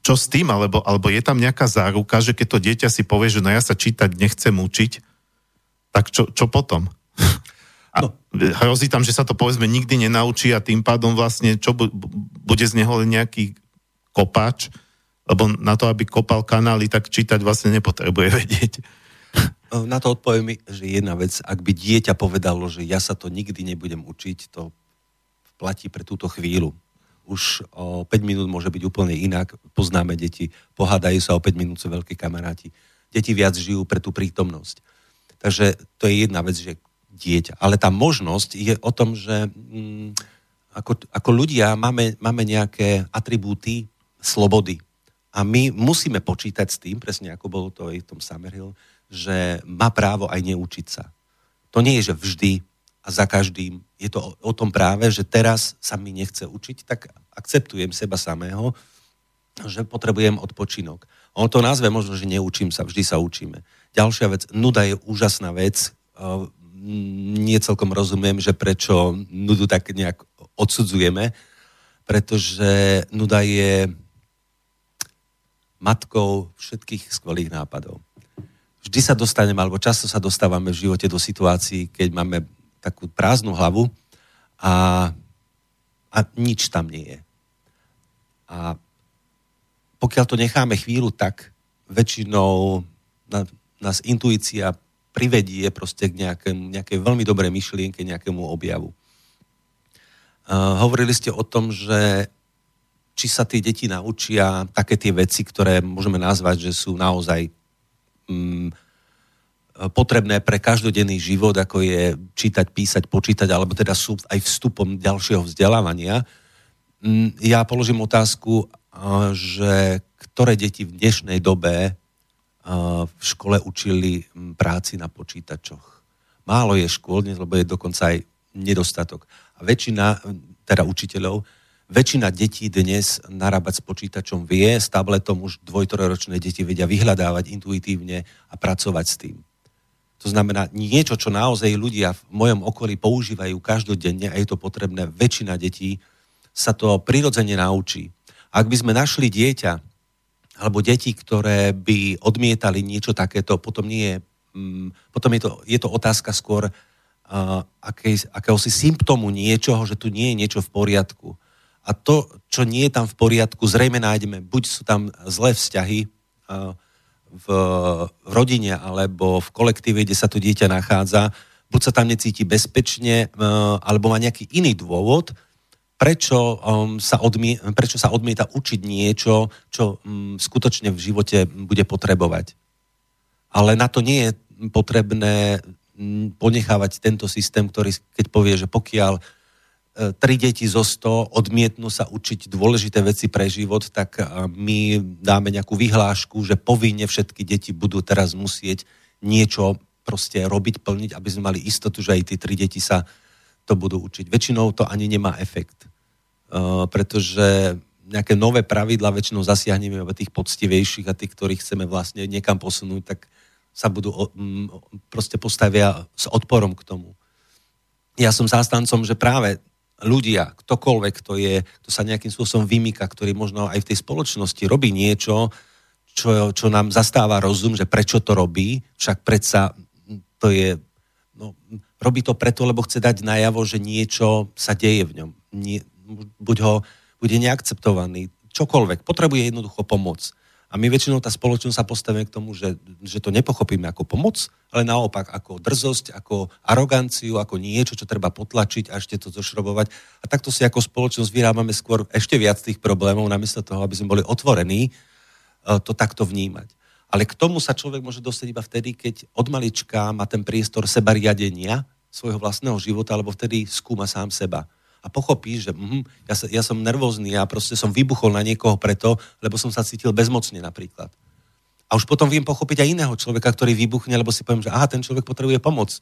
čo s tým, alebo, alebo je tam nejaká záruka, že keď to dieťa si povie, že no ja sa čítať nechcem učiť, tak čo, čo potom? A no. hrozí tam, že sa to povedzme nikdy nenaučí a tým pádom vlastne čo bu- bude z neho len nejaký kopač, lebo na to, aby kopal kanály, tak čítať vlastne nepotrebuje vedieť. Na to odpoviem že jedna vec, ak by dieťa povedalo, že ja sa to nikdy nebudem učiť, to platí pre túto chvíľu už o 5 minút môže byť úplne inak. Poznáme deti, pohádajú sa o 5 minút, sú veľkí kamaráti. Deti viac žijú pre tú prítomnosť. Takže to je jedna vec, že dieťa. Ale tá možnosť je o tom, že mm, ako, ako ľudia máme, máme nejaké atribúty slobody. A my musíme počítať s tým, presne ako bolo to aj v tom Summerhill, že má právo aj neučiť sa. To nie je, že vždy a za každým. Je to o, o tom práve, že teraz sa mi nechce učiť, tak akceptujem seba samého, že potrebujem odpočinok. On to nazve možno, že neučím sa, vždy sa učíme. Ďalšia vec, nuda je úžasná vec. Nie celkom rozumiem, že prečo nudu tak nejak odsudzujeme, pretože nuda je matkou všetkých skvelých nápadov. Vždy sa dostaneme, alebo často sa dostávame v živote do situácií, keď máme takú prázdnu hlavu a, a nič tam nie je. A pokiaľ to necháme chvíľu tak, väčšinou nás intuícia privedie proste k nejakému, nejakej veľmi dobrej myšlienke, nejakému objavu. Uh, hovorili ste o tom, že či sa tie deti naučia také tie veci, ktoré môžeme nazvať, že sú naozaj um, potrebné pre každodenný život, ako je čítať, písať, počítať, alebo teda sú aj vstupom ďalšieho vzdelávania. Mm, ja položím otázku, že ktoré deti v dnešnej dobe v škole učili práci na počítačoch. Málo je škôl, lebo je dokonca aj nedostatok. A väčšina, teda učiteľov, väčšina detí dnes narábať s počítačom vie, s tabletom už dvojtroročné deti vedia vyhľadávať intuitívne a pracovať s tým. To znamená niečo, čo naozaj ľudia v mojom okolí používajú každodenne a je to potrebné, väčšina detí sa to prirodzene naučí. Ak by sme našli dieťa alebo deti, ktoré by odmietali niečo takéto, potom nie je, um, potom je to, je to otázka skôr uh, akej, akéhosi symptómu niečoho, že tu nie je niečo v poriadku. A to, čo nie je tam v poriadku, zrejme nájdeme. Buď sú tam zlé vzťahy, uh, v, v rodine alebo v kolektíve, kde sa to dieťa nachádza, buď sa tam necíti bezpečne, e, alebo má nejaký iný dôvod, prečo, um, sa, odmie, prečo sa odmieta učiť niečo, čo um, skutočne v živote bude potrebovať. Ale na to nie je potrebné ponechávať tento systém, ktorý keď povie, že pokiaľ E, tri deti zo 100 odmietnú sa učiť dôležité veci pre život, tak e, my dáme nejakú vyhlášku, že povinne všetky deti budú teraz musieť niečo proste robiť, plniť, aby sme mali istotu, že aj tí tri deti sa to budú učiť. Väčšinou to ani nemá efekt, pretože nejaké nové pravidla väčšinou zasiahneme iba tých poctivejších a tých, ktorých chceme vlastne niekam posunúť, tak sa budú proste postavia s odporom k tomu. Ja som zástancom, že práve ľudia, ktokoľvek, kto, je, kto sa nejakým spôsobom vymýka, ktorý možno aj v tej spoločnosti robí niečo, čo, čo nám zastáva rozum, že prečo to robí, však predsa to je, no, robí to preto, lebo chce dať najavo, že niečo sa deje v ňom. Nie, buď ho bude neakceptovaný, čokoľvek, potrebuje jednoducho pomoc. A my väčšinou tá spoločnosť sa postavíme k tomu, že, že to nepochopíme ako pomoc, ale naopak ako drzosť, ako aroganciu, ako niečo, čo treba potlačiť a ešte to zošrobovať. A takto si ako spoločnosť vyrábame skôr ešte viac tých problémov, namiesto toho, aby sme boli otvorení e, to takto vnímať. Ale k tomu sa človek môže dostať iba vtedy, keď od malička má ten priestor seba riadenia svojho vlastného života, alebo vtedy skúma sám seba a pochopí, že mm, ja, sa, ja som nervózny a proste som vybuchol na niekoho preto, lebo som sa cítil bezmocne napríklad. A už potom viem pochopiť aj iného človeka, ktorý vybuchne, lebo si poviem, že aha, ten človek potrebuje pomoc.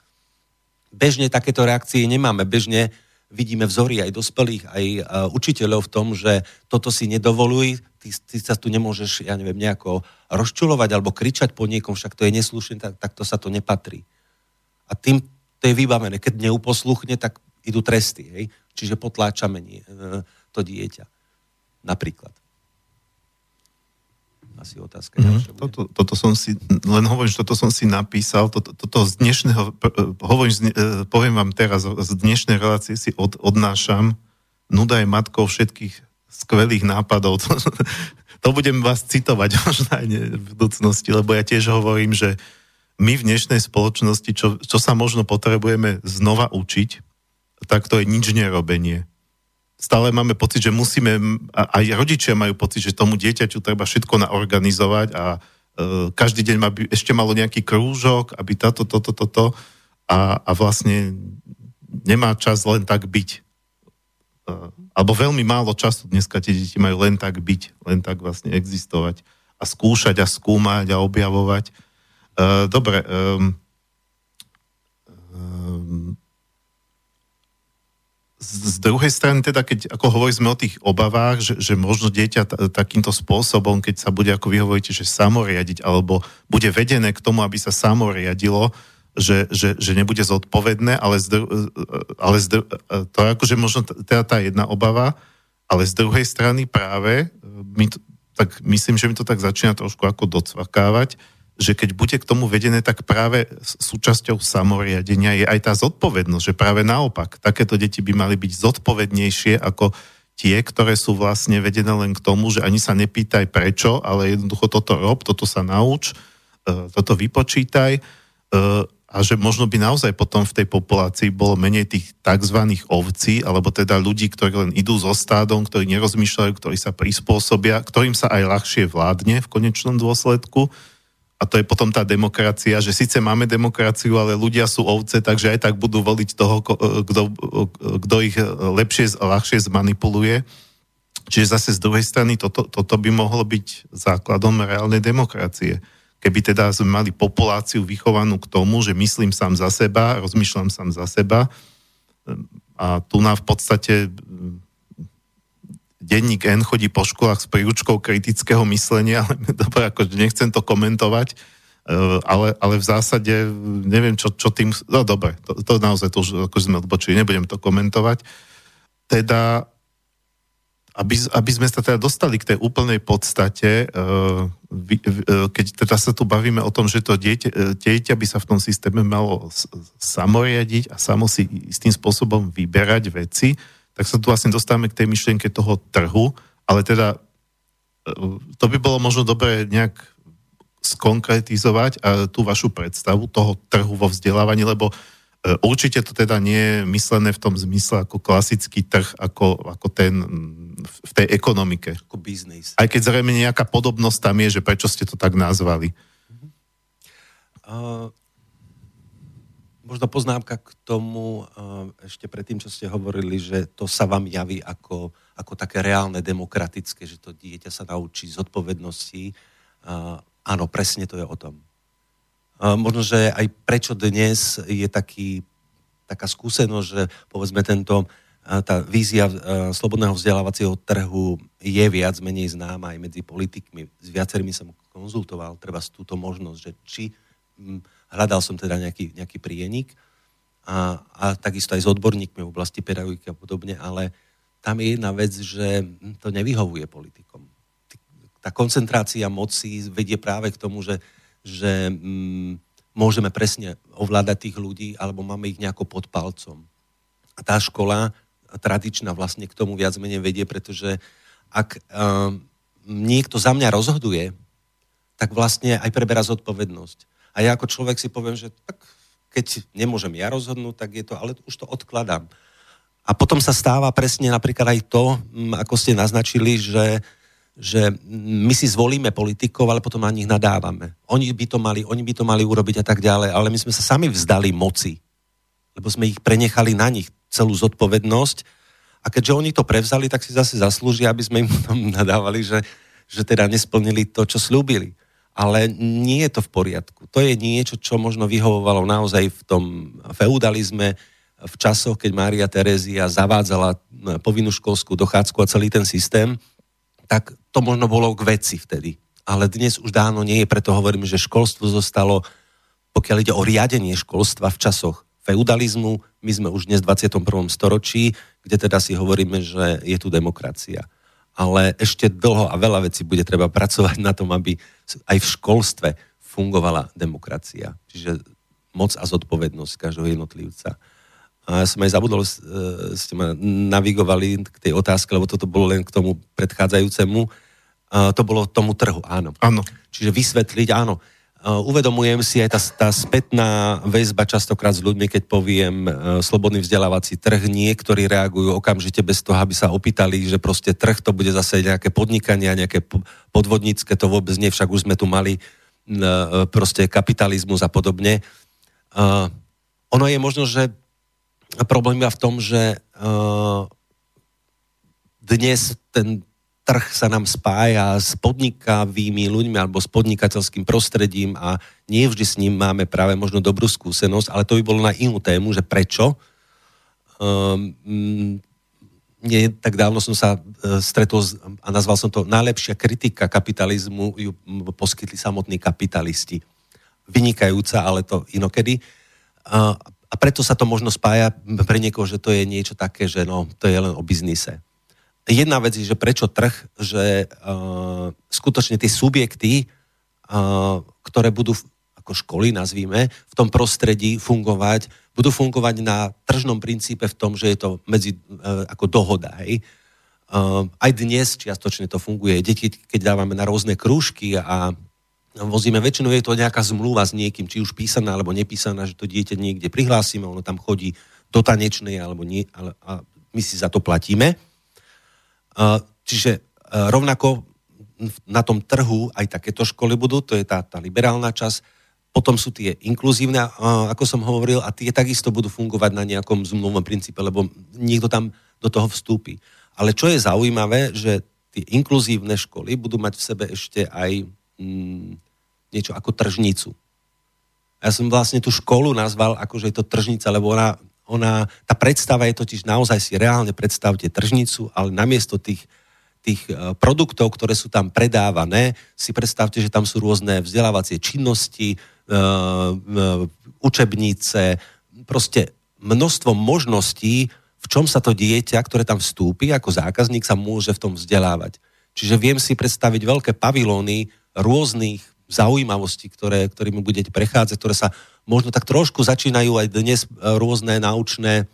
Bežne takéto reakcie nemáme. Bežne vidíme vzory aj dospelých, aj uh, učiteľov v tom, že toto si nedovoluj, ty, ty sa tu nemôžeš, ja neviem, nejako rozčulovať alebo kričať po niekom, však to je neslušné, tak, tak to sa to nepatrí. A tým to je vybavené. Keď neuposluchne, tak idú tresty. Hej? Čiže potláčame nie, e, to dieťa. Napríklad. Asi otázka. Mm, toto, toto som si, len hovorím, že toto som si napísal, toto, toto z dnešného, e, hovorím, e, poviem vám teraz, z dnešnej relácie si od, odnášam, nuda je matkou všetkých skvelých nápadov. To, to budem vás citovať možno aj v budúcnosti, lebo ja tiež hovorím, že my v dnešnej spoločnosti, čo, čo sa možno potrebujeme znova učiť, tak to je nič nerobenie. Stále máme pocit, že musíme, aj rodičia majú pocit, že tomu dieťaťu treba všetko naorganizovať a e, každý deň by ešte malo nejaký krúžok, aby táto, toto, toto, to, a, a vlastne nemá čas len tak byť. E, alebo veľmi málo času dneska tie deti majú len tak byť, len tak vlastne existovať a skúšať a skúmať a objavovať. E, dobre, um, um, z druhej strany teda, keď ako hovoríme o tých obavách, že, že možno dieťa t- takýmto spôsobom, keď sa bude, ako vy hovoríte, že samoriadiť, alebo bude vedené k tomu, aby sa samoriadilo, že, že, že nebude zodpovedné, ale, zdru, ale zdru, to je akože možno teda tá jedna obava, ale z druhej strany práve, my to, tak myslím, že mi to tak začína trošku ako docvakávať, že keď bude k tomu vedené, tak práve súčasťou samoriadenia je aj tá zodpovednosť, že práve naopak, takéto deti by mali byť zodpovednejšie ako tie, ktoré sú vlastne vedené len k tomu, že ani sa nepýtaj prečo, ale jednoducho toto rob, toto sa nauč, e, toto vypočítaj e, a že možno by naozaj potom v tej populácii bolo menej tých tzv. ovcí, alebo teda ľudí, ktorí len idú so stádom, ktorí nerozmýšľajú, ktorí sa prispôsobia, ktorým sa aj ľahšie vládne v konečnom dôsledku, a to je potom tá demokracia, že síce máme demokraciu, ale ľudia sú ovce, takže aj tak budú voliť toho, kto, kto ich lepšie, ľahšie zmanipuluje. Čiže zase z druhej strany toto, toto by mohlo byť základom reálnej demokracie. Keby teda sme mali populáciu vychovanú k tomu, že myslím sám za seba, rozmýšľam sám za seba a tu na v podstate denník N chodí po školách s príručkou kritického myslenia, ale dobre, akože nechcem to komentovať, eh, ale, ale v zásade neviem, čo, čo tým... No dobre, to, to naozaj to už ako sme odbočili, nebudem to komentovať. Teda, aby, aby sme sa teda dostali k tej úplnej podstate, eh, eh, keď teda sa tu bavíme o tom, že to dieťa, dieťa by sa v tom systéme malo samoriadiť a samo si istým spôsobom vyberať veci, tak sa tu vlastne dostávame k tej myšlienke toho trhu, ale teda e, to by bolo možno dobre nejak skonkretizovať a tú vašu predstavu toho trhu vo vzdelávaní, lebo e, určite to teda nie je myslené v tom zmysle ako klasický trh, ako, ako ten v tej ekonomike. Ako biznis. Aj keď zrejme nejaká podobnosť tam je, že prečo ste to tak nazvali. Uh, možno poznámka k tomu, eh, ešte predtým, čo ste hovorili, že to sa vám javí ako, ako také reálne demokratické, že to dieťa sa naučí zodpovednosti. Eh, áno, presne to je o tom. možno, že aj prečo dnes je taký, taká skúsenosť, že povedzme tento, tá vízia slobodného vzdelávacieho trhu je viac menej známa aj medzi politikmi. S viacerými som konzultoval treba túto možnosť, že či hm, hľadal som teda nejaký, nejaký prienik a, a takisto aj s odborníkmi v oblasti pedagogiky a podobne, ale tam je jedna vec, že to nevyhovuje politikom. Tá koncentrácia moci vedie práve k tomu, že že mm, môžeme presne ovládať tých ľudí, alebo máme ich nejako pod palcom. A tá škola tradičná vlastne k tomu viac menej vedie, pretože ak uh, niekto za mňa rozhoduje, tak vlastne aj preberá zodpovednosť. A ja ako človek si poviem, že tak, keď nemôžem ja rozhodnúť, tak je to, ale už to odkladám. A potom sa stáva presne napríklad aj to, mm, ako ste naznačili, že že my si zvolíme politikov, ale potom na nich nadávame. Oni by to mali, oni by to mali urobiť a tak ďalej, ale my sme sa sami vzdali moci, lebo sme ich prenechali na nich celú zodpovednosť a keďže oni to prevzali, tak si zase zaslúžia, aby sme im potom nadávali, že, že teda nesplnili to, čo slúbili. Ale nie je to v poriadku. To je niečo, čo možno vyhovovalo naozaj v tom feudalizme, v časoch, keď Mária Terézia zavádzala povinnú školskú dochádzku a celý ten systém, tak to možno bolo k veci vtedy. Ale dnes už dávno nie je, preto hovorím, že školstvo zostalo, pokiaľ ide o riadenie školstva v časoch feudalizmu, my sme už dnes v 21. storočí, kde teda si hovoríme, že je tu demokracia. Ale ešte dlho a veľa vecí bude treba pracovať na tom, aby aj v školstve fungovala demokracia. Čiže moc a zodpovednosť každého jednotlivca. A ja som aj zabudol, e, ste ma navigovali k tej otázke, lebo toto bolo len k tomu predchádzajúcemu. To bolo tomu trhu, áno. Áno. Čiže vysvetliť, áno. Uvedomujem si aj tá, tá spätná väzba častokrát s ľuďmi, keď poviem e, slobodný vzdelávací trh, niektorí reagujú okamžite bez toho, aby sa opýtali, že proste trh to bude zase nejaké podnikanie, nejaké podvodnícke, to vôbec nie, však už sme tu mali e, proste kapitalizmus a podobne. Ono je možno, že problém je v tom, že dnes ten trh sa nám spája s podnikavými ľuďmi alebo s podnikateľským prostredím a nie vždy s ním máme práve možno dobrú skúsenosť, ale to by bolo na inú tému, že prečo. Um, nie tak dávno som sa uh, stretol a nazval som to najlepšia kritika kapitalizmu, ju poskytli samotní kapitalisti. Vynikajúca, ale to inokedy. A preto sa to možno spája pre niekoho, že to je niečo také, že no, to je len o biznise. Jedna vec je, že prečo trh, že uh, skutočne tie subjekty, uh, ktoré budú ako školy, nazvíme, v tom prostredí fungovať, budú fungovať na tržnom princípe v tom, že je to medzi, uh, ako dohoda, hej. Uh, aj dnes čiastočne to funguje. Deti, keď dávame na rôzne krúžky a vozíme. Väčšinou je to nejaká zmluva s niekým, či už písaná alebo nepísaná, že to dieťa niekde prihlásime, ono tam chodí do tanečnej alebo nie, ale, a my si za to platíme. Čiže rovnako na tom trhu aj takéto školy budú, to je tá, tá liberálna časť, potom sú tie inkluzívne, ako som hovoril, a tie takisto budú fungovať na nejakom zmluvnom princípe, lebo niekto tam do toho vstúpi. Ale čo je zaujímavé, že tie inkluzívne školy budú mať v sebe ešte aj mm, niečo ako tržnicu. Ja som vlastne tú školu nazval ako, že je to tržnica, lebo ona, ona, tá predstava je totiž naozaj si reálne predstavte tržnicu, ale namiesto tých, tých e, produktov, ktoré sú tam predávané, si predstavte, že tam sú rôzne vzdelávacie činnosti, uh, uh, učebnice, proste množstvo možností, v čom sa to dieťa, ktoré tam vstúpi ako zákazník, sa môže v tom vzdelávať. Čiže viem si predstaviť veľké pavilóny rôznych zaujímavosti, ktoré, ktorými budete prechádzať, ktoré sa možno tak trošku začínajú aj dnes e, rôzne naučné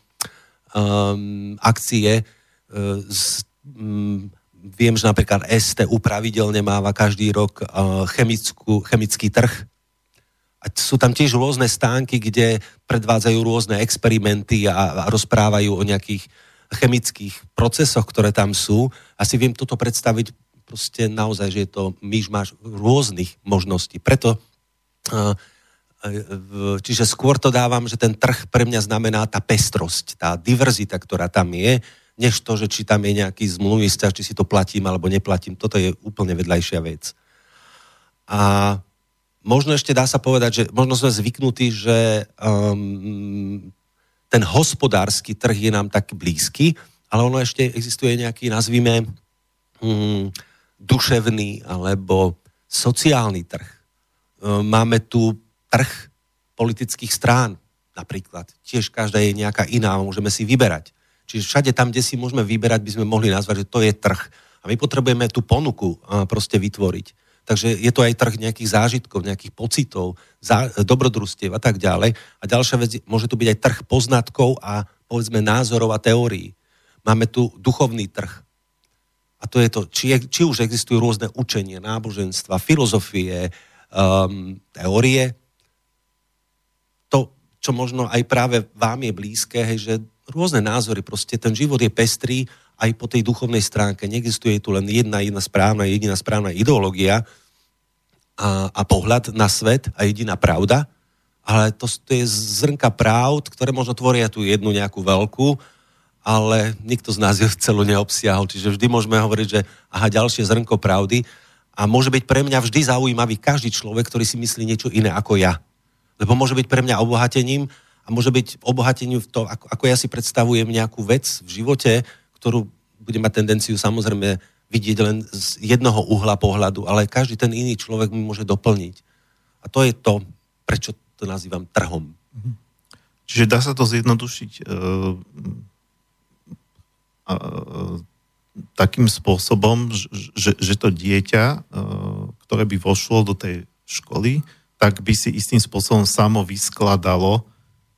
um, akcie. Uh, z, um, viem, že napríklad STU pravidelne máva každý rok uh, chemickú, chemický trh. A sú tam tiež rôzne stánky, kde predvádzajú rôzne experimenty a, a rozprávajú o nejakých chemických procesoch, ktoré tam sú. Asi viem toto predstaviť proste naozaj, že je to myš máš rôznych možností. Preto čiže skôr to dávam, že ten trh pre mňa znamená tá pestrosť, tá diverzita, ktorá tam je, než to, že či tam je nejaký zmluvný vzťah, či si to platím alebo neplatím. Toto je úplne vedľajšia vec. A možno ešte dá sa povedať, že možno sme zvyknutí, že um, ten hospodársky trh je nám tak blízky, ale ono ešte existuje nejaký, nazvime, um, duševný alebo sociálny trh. Um, máme tu trh politických strán napríklad. Tiež každá je nejaká iná, môžeme si vyberať. Čiže všade tam, kde si môžeme vyberať, by sme mohli nazvať, že to je trh. A my potrebujeme tú ponuku proste vytvoriť. Takže je to aj trh nejakých zážitkov, nejakých pocitov, zá, dobrodružstiev a tak ďalej. A ďalšia vec, môže tu byť aj trh poznatkov a povedzme názorov a teórií. Máme tu duchovný trh. A to je to, či, je, či už existujú rôzne učenie, náboženstva, filozofie, um, teórie. Čo možno aj práve vám je blízke, hej, že rôzne názory, proste ten život je pestrý aj po tej duchovnej stránke. Neexistuje tu len jedna, jedna správna, jediná správna ideológia a, a pohľad na svet a jediná pravda, ale to, to je zrnka pravd, ktoré možno tvoria tú jednu nejakú veľkú, ale nikto z nás ju celú neobsiahol. Čiže vždy môžeme hovoriť, že aha, ďalšie zrnko pravdy a môže byť pre mňa vždy zaujímavý každý človek, ktorý si myslí niečo iné ako ja. Lebo môže byť pre mňa obohatením a môže byť obohatením v tom, ako, ako ja si predstavujem nejakú vec v živote, ktorú bude mať tendenciu samozrejme vidieť len z jednoho uhla pohľadu, ale každý ten iný človek mi môže doplniť. A to je to, prečo to nazývam trhom. Mhm. Čiže dá sa to zjednodušiť uh, uh, takým spôsobom, že, že to dieťa, uh, ktoré by vošlo do tej školy, tak by si istým spôsobom samo vyskladalo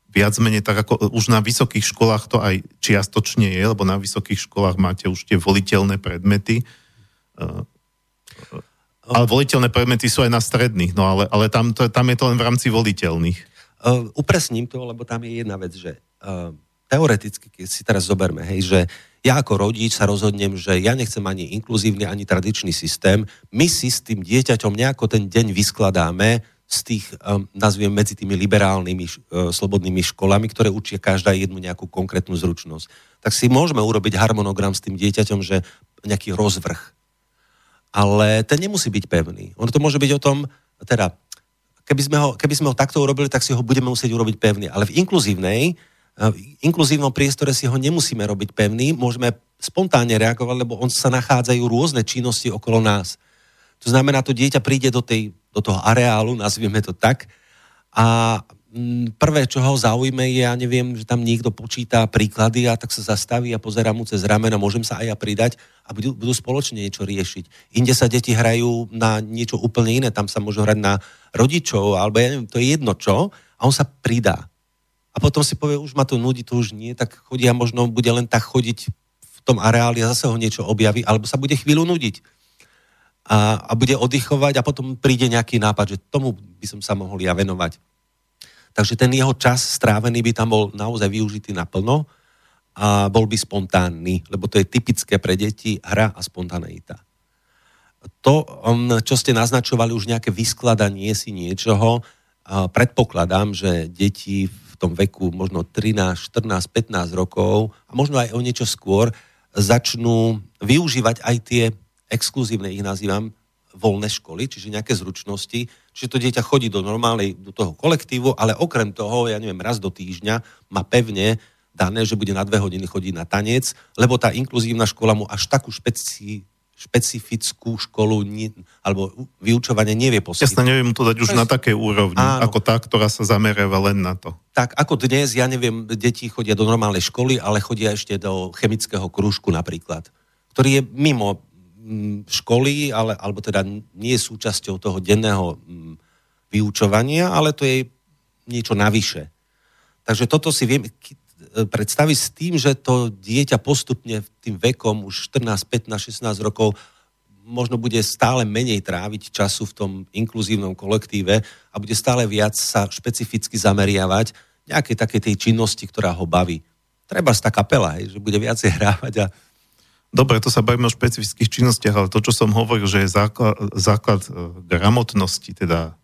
viac menej tak ako už na vysokých školách to aj čiastočne je, lebo na vysokých školách máte už tie voliteľné predmety. Eh, ale voliteľné predmety sú aj na stredných, no ale, ale tam, to, tam je to len v rámci voliteľných. Uh, upresním to, lebo tam je jedna vec, že uh, teoreticky, keď si teraz zoberme, hej, že ja ako rodič sa rozhodnem, že ja nechcem ani inkluzívny, ani tradičný systém, my si s tým dieťaťom nejako ten deň vyskladáme, z tých, um, nazviem medzi tými liberálnymi, uh, slobodnými školami, ktoré učia každá jednu nejakú konkrétnu zručnosť. Tak si môžeme urobiť harmonogram s tým dieťaťom, že nejaký rozvrh. Ale ten nemusí byť pevný. Ono to môže byť o tom, teda, keby sme ho, keby sme ho takto urobili, tak si ho budeme musieť urobiť pevný. Ale v inkluzívnej, uh, v inkluzívnom priestore si ho nemusíme robiť pevný, môžeme spontánne reagovať, lebo on sa nachádzajú rôzne činnosti okolo nás. To znamená, to dieťa príde do tej do toho areálu, nazvieme to tak. A mm, prvé, čo ho zaujme, je, ja neviem, že tam niekto počíta príklady a tak sa zastaví a pozerá mu cez rameno, môžem sa aj ja pridať a budú, budú spoločne niečo riešiť. Inde sa deti hrajú na niečo úplne iné, tam sa môžu hrať na rodičov, alebo ja neviem, to je jedno čo, a on sa pridá. A potom si povie, už ma to nudí, to už nie, tak chodí a možno bude len tak chodiť v tom areáli a zase ho niečo objaví, alebo sa bude chvíľu nudiť a, a bude oddychovať a potom príde nejaký nápad, že tomu by som sa mohol ja venovať. Takže ten jeho čas strávený by tam bol naozaj využitý naplno a bol by spontánny, lebo to je typické pre deti, hra a spontaneita. To, um, čo ste naznačovali, už nejaké vyskladanie si niečoho, predpokladám, že deti v tom veku možno 13, 14, 15 rokov a možno aj o niečo skôr začnú využívať aj tie exkluzívne ich nazývam, voľné školy, čiže nejaké zručnosti, čiže to dieťa chodí do normálnej, do toho kolektívu, ale okrem toho, ja neviem, raz do týždňa má pevne dané, že bude na dve hodiny chodiť na tanec, lebo tá inkluzívna škola mu až takú špeci, špecifickú školu nie, alebo vyučovanie nevie poskytnúť. Jasne, neviem to dať už na takej úrovni, áno. ako tá, ktorá sa zameriava len na to. Tak, ako dnes, ja neviem, deti chodia do normálnej školy, ale chodia ešte do chemického krúžku napríklad, ktorý je mimo školy, ale, alebo teda nie je súčasťou toho denného mm, vyučovania, ale to je niečo navyše. Takže toto si viem predstaviť s tým, že to dieťa postupne tým vekom, už 14, 15, 16 rokov, možno bude stále menej tráviť času v tom inkluzívnom kolektíve a bude stále viac sa špecificky zameriavať nejaké také tej činnosti, ktorá ho baví. Treba tá kapela, hej, že bude viacej hrávať a Dobre, to sa bavíme o špecifických činnostiach, ale to, čo som hovoril, že je základ, základ e, gramotnosti, teda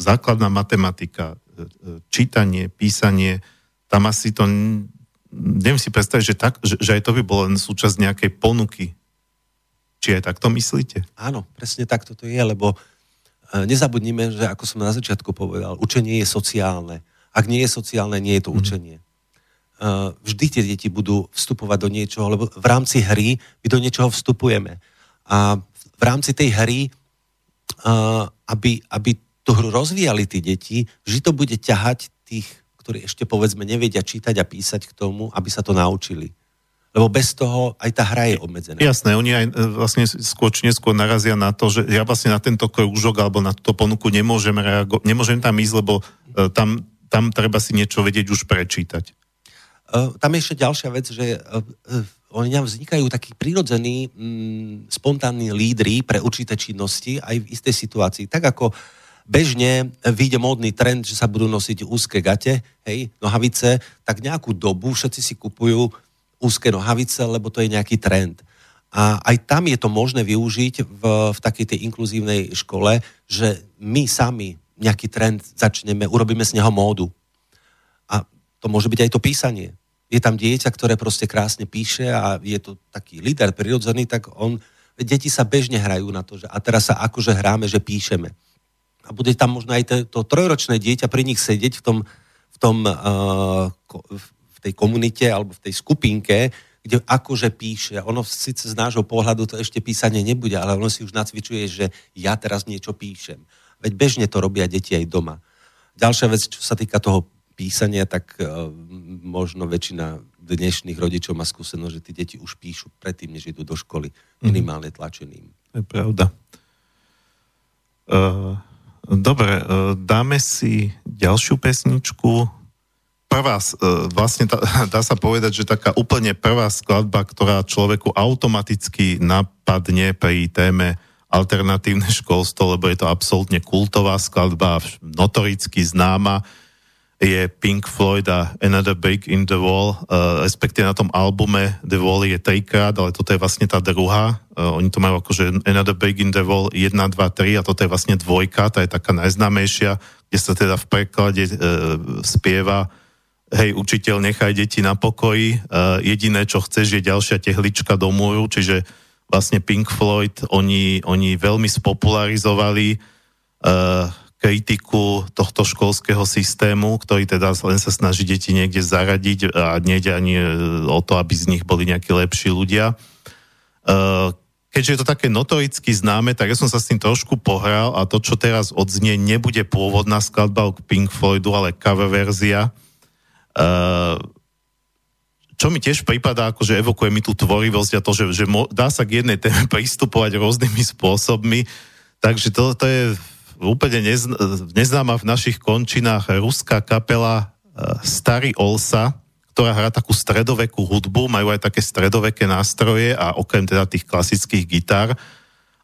základná matematika, e, e, čítanie, písanie, tam asi to, neviem si predstaviť, že, tak, že, že aj to by bolo len súčasť nejakej ponuky. Či aj takto myslíte? Áno, presne takto to je, lebo nezabudnime, že ako som na začiatku povedal, učenie je sociálne. Ak nie je sociálne, nie je to mm. učenie. Vždy tie deti budú vstupovať do niečoho, lebo v rámci hry my do niečoho vstupujeme. A v rámci tej hry, aby, aby tú hru rozvíjali tí deti, vždy to bude ťahať tých, ktorí ešte povedzme nevedia čítať a písať k tomu, aby sa to naučili. Lebo bez toho aj tá hra je obmedzená. Jasné, oni aj e, vlastne skôr či neskôr narazia na to, že ja vlastne na tento krúžok alebo na túto ponuku nemôžem, reago- nemôžem tam ísť, lebo tam, tam treba si niečo vedieť už prečítať. Uh, tam je ešte ďalšia vec, že uh, uh, oni vznikajú takí prírodzení, mm, spontánni lídry pre určité činnosti aj v istej situácii. Tak ako bežne vyjde módny trend, že sa budú nosiť úzke gate, hej, nohavice, tak nejakú dobu všetci si kupujú úzke nohavice, lebo to je nejaký trend. A aj tam je to možné využiť v, v takej tej inkluzívnej škole, že my sami nejaký trend začneme, urobíme z neho módu. To môže byť aj to písanie. Je tam dieťa, ktoré proste krásne píše a je to taký líder prirodzený, tak on, deti sa bežne hrajú na to, že a teraz sa akože hráme, že píšeme. A bude tam možno aj to, to trojročné dieťa pri nich sedieť v tom, v tom uh, v tej komunite alebo v tej skupinke, kde akože píše. Ono síce z nášho pohľadu to ešte písanie nebude, ale ono si už nacvičuje, že ja teraz niečo píšem. Veď bežne to robia deti aj doma. Ďalšia vec, čo sa týka toho písania, tak uh, možno väčšina dnešných rodičov má skúsenosť, že tí deti už píšu predtým, než idú do školy, mhm. minimálne tlačeným. To je pravda. Uh, dobre, uh, dáme si ďalšiu pesničku prvá, e, vlastne tá, dá sa povedať, že taká úplne prvá skladba, ktorá človeku automaticky napadne pri téme alternatívne školstvo, lebo je to absolútne kultová skladba, notoricky známa, je Pink Floyd a Another Break in the Wall, uh, respektíve na tom albume The Wall je trikrát, ale toto je vlastne tá druhá. Uh, oni to majú akože Another Break in the Wall 1, 2, 3 a toto je vlastne dvojka, tá je taká najznámejšia, kde sa teda v preklade uh, spieva hej, učiteľ, nechaj deti na pokoji, uh, jediné, čo chceš, je ďalšia tehlička do múru, čiže vlastne Pink Floyd, oni, oni veľmi spopularizovali uh, kritiku tohto školského systému, ktorý teda len sa snaží deti niekde zaradiť a nejde ani e, o to, aby z nich boli nejakí lepší ľudia. Uh, keďže je to také notoricky známe, tak ja som sa s tým trošku pohral a to, čo teraz odznie, nebude pôvodná skladba k Pink Floydu, ale cover verzia Uh, čo mi tiež prípada, akože evokuje mi tú tvorivosť a to, že, že dá sa k jednej téme pristupovať rôznymi spôsobmi. Takže to, to je úplne nezn, neznáma v našich končinách ruská kapela uh, Starý Olsa, ktorá hrá takú stredovekú hudbu, majú aj také stredoveké nástroje a okrem teda tých klasických gitár.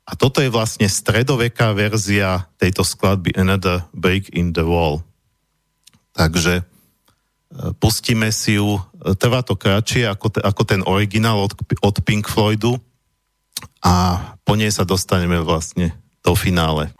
A toto je vlastne stredoveká verzia tejto skladby Another Break in the Wall. Takže pustíme si ju, trvá to kratšie ako, ako ten originál od, od Pink Floydu a po nej sa dostaneme vlastne do finále.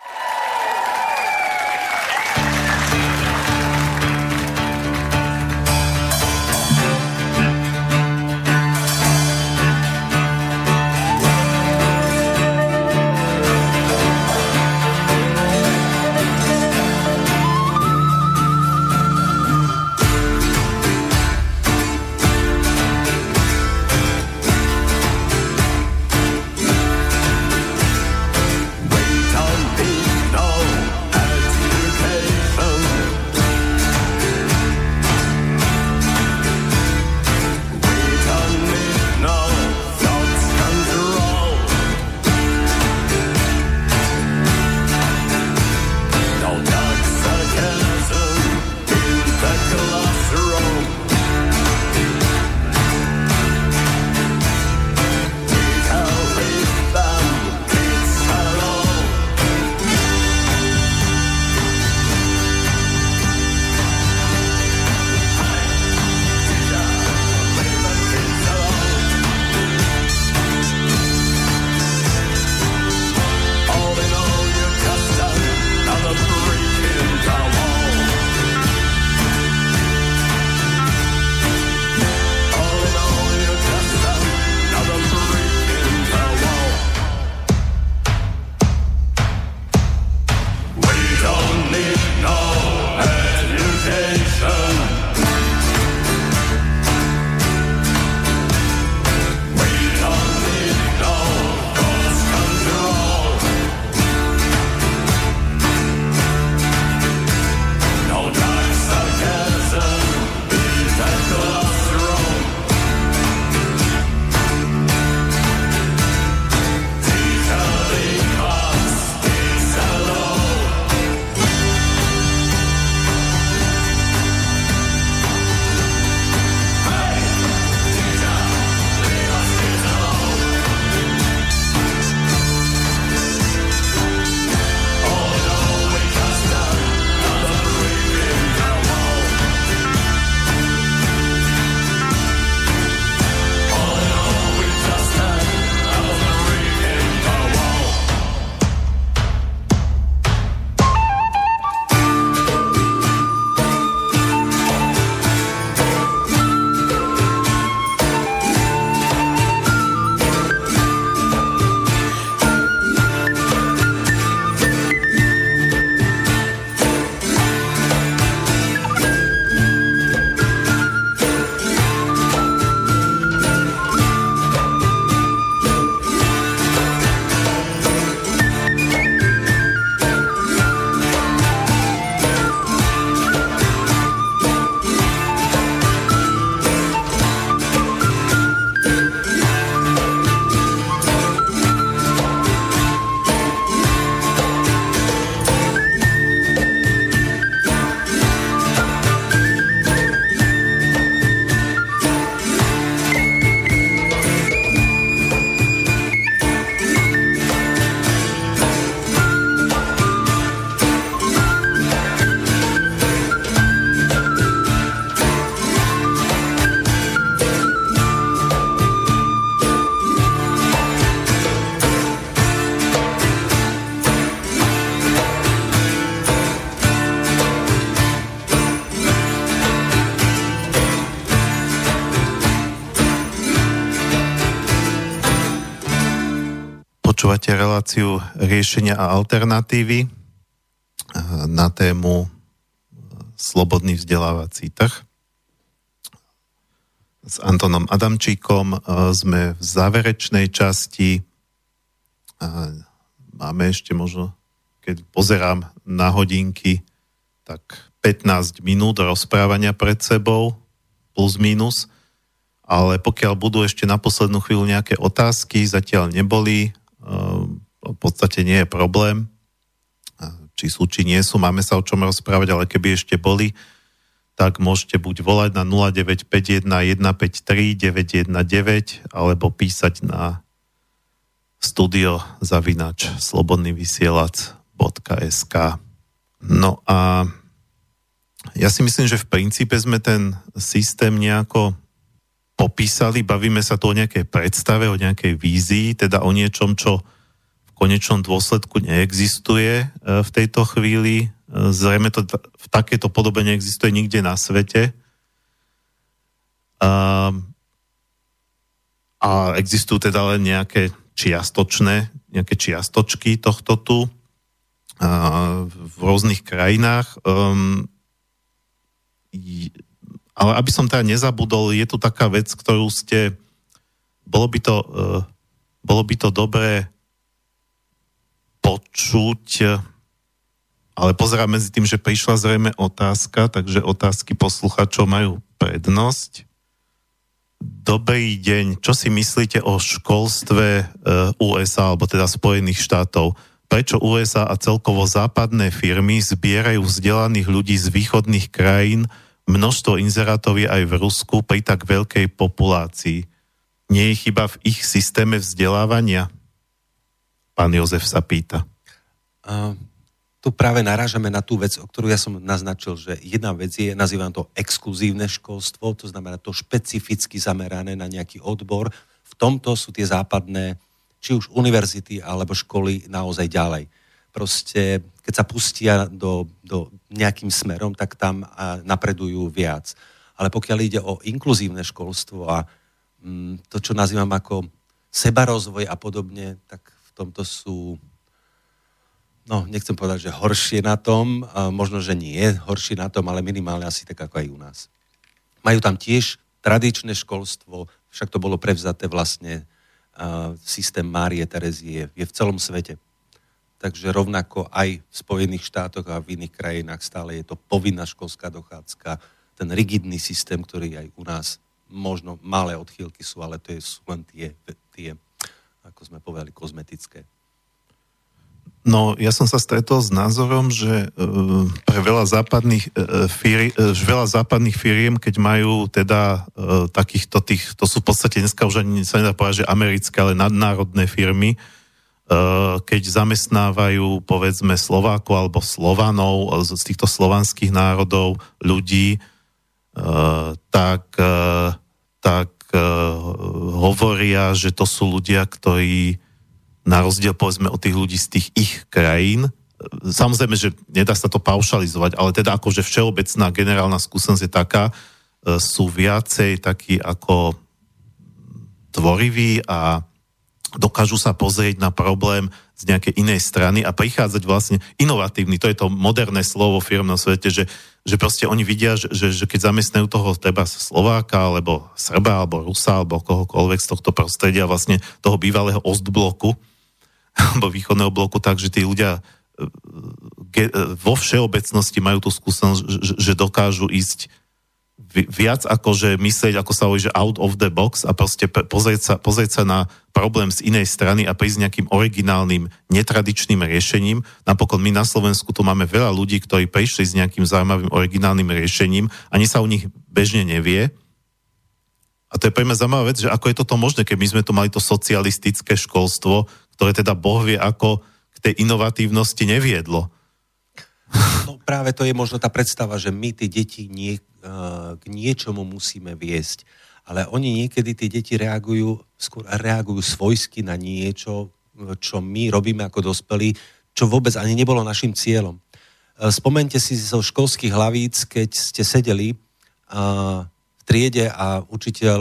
Reláciu riešenia a alternatívy na tému slobodný vzdelávací trh. S Antonom Adamčíkom sme v záverečnej časti. Máme ešte možno, keď pozerám na hodinky, tak 15 minút rozprávania pred sebou, plus minus ale pokiaľ budú ešte na poslednú chvíľu nejaké otázky, zatiaľ neboli, podstate nie je problém, či sú, či nie sú, máme sa o čom rozprávať, ale keby ešte boli, tak môžete buď volať na 0951 153 919 alebo písať na studio zavinač slobodnyvysielac.sk No a ja si myslím, že v princípe sme ten systém nejako popísali, bavíme sa tu o nejakej predstave, o nejakej vízii, teda o niečom, čo v konečnom dôsledku neexistuje e, v tejto chvíli. E, zrejme to v takéto podobe neexistuje nikde na svete. A, existujú teda len nejaké čiastočné, nejaké čiastočky tohto tu a, v rôznych krajinách. Um, ale aby som teda nezabudol, je tu taká vec, ktorú ste, bolo by to, bolo by to dobré počuť, ale pozerám medzi tým, že prišla zrejme otázka, takže otázky posluchačov majú prednosť. Dobrý deň, čo si myslíte o školstve uh, USA, alebo teda Spojených štátov? Prečo USA a celkovo západné firmy zbierajú vzdelaných ľudí z východných krajín, množstvo inzerátov je aj v Rusku pri tak veľkej populácii. Nie je chyba v ich systéme vzdelávania? Pán Jozef sa pýta. Uh, tu práve narážame na tú vec, o ktorú ja som naznačil, že jedna vec je, nazývam to exkluzívne školstvo, to znamená to špecificky zamerané na nejaký odbor. V tomto sú tie západné, či už univerzity alebo školy naozaj ďalej proste, keď sa pustia do, do nejakým smerom, tak tam napredujú viac. Ale pokiaľ ide o inkluzívne školstvo a mm, to, čo nazývam ako sebarozvoj a podobne, tak tomto sú, no nechcem povedať, že horšie na tom, možno, že nie horšie na tom, ale minimálne asi tak ako aj u nás. Majú tam tiež tradičné školstvo, však to bolo prevzaté vlastne systém Márie Terezie je v celom svete takže rovnako aj v Spojených štátoch a v iných krajinách stále je to povinná školská dochádzka, ten rigidný systém, ktorý aj u nás možno malé odchýlky sú, ale to sú len tie, tie ako sme povedali, kozmetické. No, ja som sa stretol s názorom, že uh, pre veľa západných, uh, fíri, uh, veľa západných firiem, keď majú teda takýchto tých, to sú v podstate dneska už ani sa nedá povedať, že americké, ale nadnárodné firmy, keď zamestnávajú povedzme Slovákov alebo Slovanov z týchto slovanských národov, ľudí, tak, tak hovoria, že to sú ľudia, ktorí na rozdiel povedzme od tých ľudí z tých ich krajín, samozrejme, že nedá sa to paušalizovať, ale teda akože všeobecná generálna skúsenosť je taká, sú viacej takí ako tvoriví a dokážu sa pozrieť na problém z nejakej inej strany a prichádzať vlastne inovatívny, to je to moderné slovo v firmnom svete, že, že proste oni vidia, že, že, že keď zamestnajú toho treba Slováka, alebo Srba, alebo Rusa, alebo kohokoľvek z tohto prostredia, vlastne toho bývalého Ostbloku, alebo východného bloku, takže tí ľudia e, e, vo všeobecnosti majú tú skúsenosť, že, že dokážu ísť viac ako že myslieť, ako sa hovorí, že out of the box a proste pozrieť sa, pozrieť sa na problém z inej strany a prísť nejakým originálnym, netradičným riešením. Napokon my na Slovensku tu máme veľa ľudí, ktorí prišli s nejakým zaujímavým originálnym riešením, ani sa u nich bežne nevie. A to je pre mňa zaujímavá vec, že ako je toto možné, keby sme tu mali to socialistické školstvo, ktoré teda Boh vie, ako k tej inovatívnosti neviedlo. No práve to je možno tá predstava, že my tie deti nie, k niečomu musíme viesť. Ale oni niekedy, tie deti reagujú, skôr reagujú svojsky na niečo, čo my robíme ako dospelí, čo vôbec ani nebolo našim cieľom. E, spomente si zo školských hlavíc, keď ste sedeli v triede a učiteľ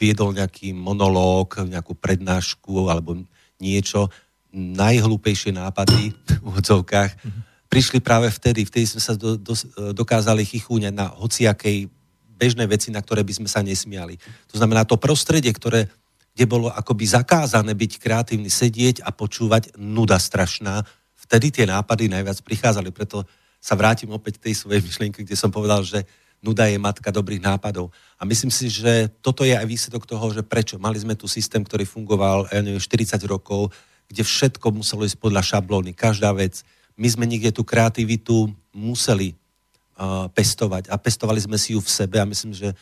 viedol nejaký monológ, nejakú prednášku alebo niečo, najhlúpejšie nápady v odzovkách, prišli práve vtedy. Vtedy sme sa do, do, dokázali chichúňať na hociakej bežné veci, na ktoré by sme sa nesmiali. To znamená, to prostredie, ktoré, kde bolo akoby zakázané byť kreatívny, sedieť a počúvať, nuda strašná, vtedy tie nápady najviac prichádzali. Preto sa vrátim opäť k tej svojej myšlienke, kde som povedal, že nuda je matka dobrých nápadov. A myslím si, že toto je aj výsledok toho, že prečo. Mali sme tu systém, ktorý fungoval, ja neviem, 40 rokov, kde všetko muselo ísť podľa šablóny, každá vec. My sme niekde tú kreativitu museli uh, pestovať a pestovali sme si ju v sebe a myslím, že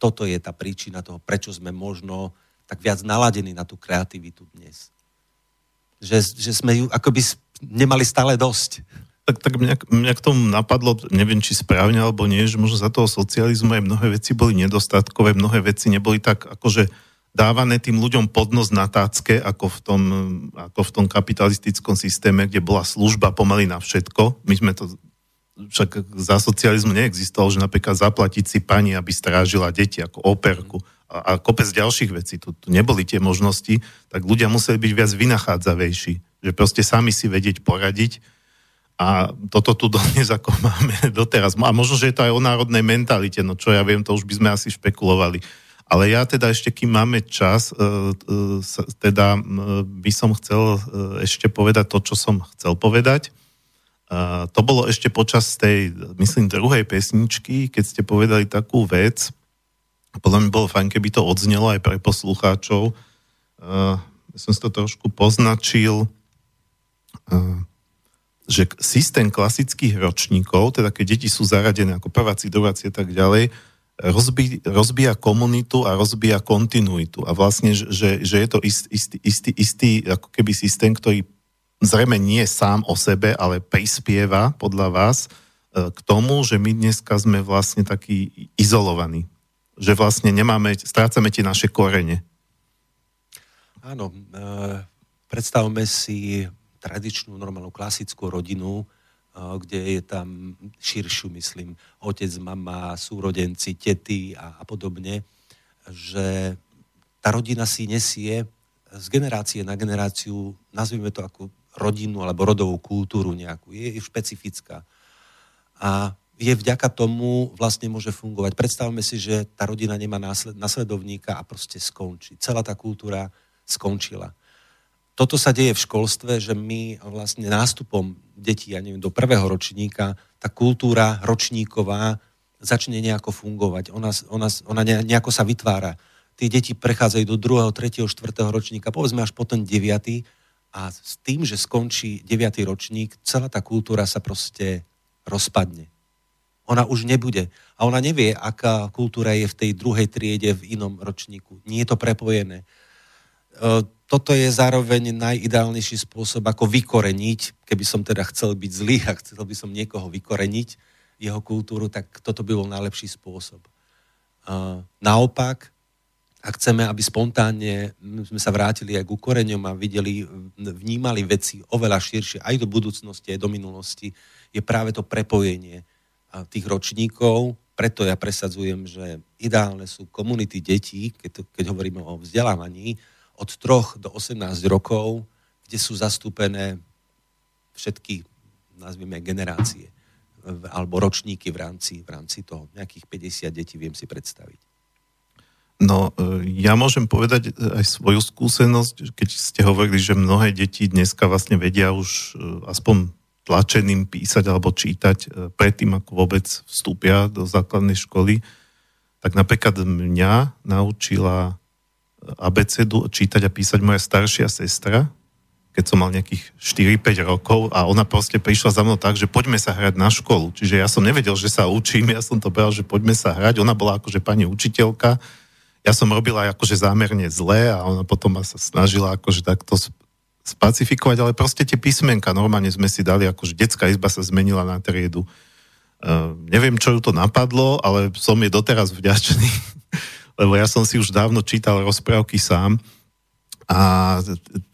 toto je tá príčina toho, prečo sme možno tak viac naladení na tú kreativitu dnes. Že, že sme ju akoby nemali stále dosť. Tak, tak mňa, mňa k tomu napadlo, neviem či správne alebo nie, že možno za toho socializmu aj mnohé veci boli nedostatkové, mnohé veci neboli tak akože dávané tým ľuďom podnos na tácke, ako v, tom, ako v tom kapitalistickom systéme, kde bola služba pomaly na všetko. My sme to, však za socializmu neexistovalo, že napríklad zaplatiť si pani, aby strážila deti, ako operku a, a kopec ďalších vecí. Tu, tu neboli tie možnosti, tak ľudia museli byť viac vynachádzavejší, že proste sami si vedieť poradiť a toto tu dnes ako máme doteraz. A možno, že je to aj o národnej mentalite, no čo ja viem, to už by sme asi špekulovali. Ale ja teda ešte, kým máme čas, e, e, teda by som chcel e, ešte povedať to, čo som chcel povedať. To bolo ešte počas tej, myslím, druhej pesničky, keď ste povedali takú vec. Podľa mňa bolo fajn, keby to odznelo aj pre poslucháčov. Ja som si to trošku poznačil, že systém klasických ročníkov, teda keď deti sú zaradené ako prváci, druháci a tak ďalej, rozbí, rozbíja komunitu a rozbíja kontinuitu. A vlastne, že, že je to ist, istý, istý, istý ako keby systém, ktorý zrejme nie sám o sebe, ale prispieva podľa vás e, k tomu, že my dneska sme vlastne takí izolovaní. Že vlastne nemáme, strácame tie naše korene. Áno, e, predstavme si tradičnú, normálnu, klasickú rodinu, kde je tam širšiu, myslím, otec, mama, súrodenci, tety a, a podobne, že tá rodina si nesie z generácie na generáciu, nazvime to ako rodinu alebo rodovú kultúru nejakú, je, špecifická. A je vďaka tomu vlastne môže fungovať. Predstavme si, že tá rodina nemá násled, nasledovníka a proste skončí. Celá tá kultúra skončila toto sa deje v školstve, že my vlastne nástupom detí, ja neviem, do prvého ročníka, tá kultúra ročníková začne nejako fungovať. Ona, ona, ona nejako sa vytvára. Tie deti prechádzajú do druhého, tretieho, štvrtého ročníka, povedzme až potom deviatý a s tým, že skončí deviatý ročník, celá tá kultúra sa proste rozpadne. Ona už nebude. A ona nevie, aká kultúra je v tej druhej triede v inom ročníku. Nie je to prepojené. Toto je zároveň najideálnejší spôsob, ako vykoreniť, keby som teda chcel byť zlý a chcel by som niekoho vykoreniť, jeho kultúru, tak toto by bol najlepší spôsob. Naopak, ak chceme, aby spontánne sme sa vrátili aj k ukoreňom a videli, vnímali veci oveľa širšie, aj do budúcnosti, aj do minulosti, je práve to prepojenie tých ročníkov. Preto ja presadzujem, že ideálne sú komunity detí, keď, keď hovoríme o vzdelávaní, od 3 do 18 rokov, kde sú zastúpené všetky, nazvime, generácie alebo ročníky v rámci, v rámci toho. Nejakých 50 detí viem si predstaviť. No, e, ja môžem povedať aj svoju skúsenosť, keď ste hovorili, že mnohé deti dneska vlastne vedia už e, aspoň tlačeným písať alebo čítať e, predtým, ako vôbec vstúpia do základnej školy, tak napríklad mňa naučila abecedu čítať a písať moja staršia sestra, keď som mal nejakých 4-5 rokov a ona proste prišla za mnou tak, že poďme sa hrať na školu. Čiže ja som nevedel, že sa učím, ja som to bral, že poďme sa hrať. Ona bola akože pani učiteľka, ja som robila akože zámerne zle a ona potom sa snažila akože takto spacifikovať, ale proste tie písmenka normálne sme si dali, akože detská izba sa zmenila na triedu. Uh, neviem, čo ju to napadlo, ale som je doteraz vďačný lebo ja som si už dávno čítal rozprávky sám A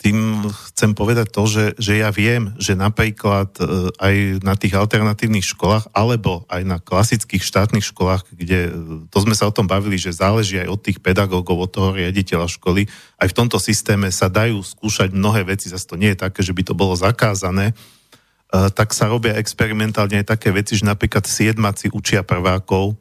tým chcem povedať to, že, že ja viem, že napríklad e, aj na tých alternatívnych školách, alebo aj na klasických štátnych školách, kde, e, to sme sa o tom bavili, že záleží aj od tých pedagógov, od toho riaditeľa školy, aj v tomto systéme sa dajú skúšať mnohé veci, zase to nie je také, že by to bolo zakázané, e, tak sa robia experimentálne aj také veci, že napríklad siedmaci učia prvákov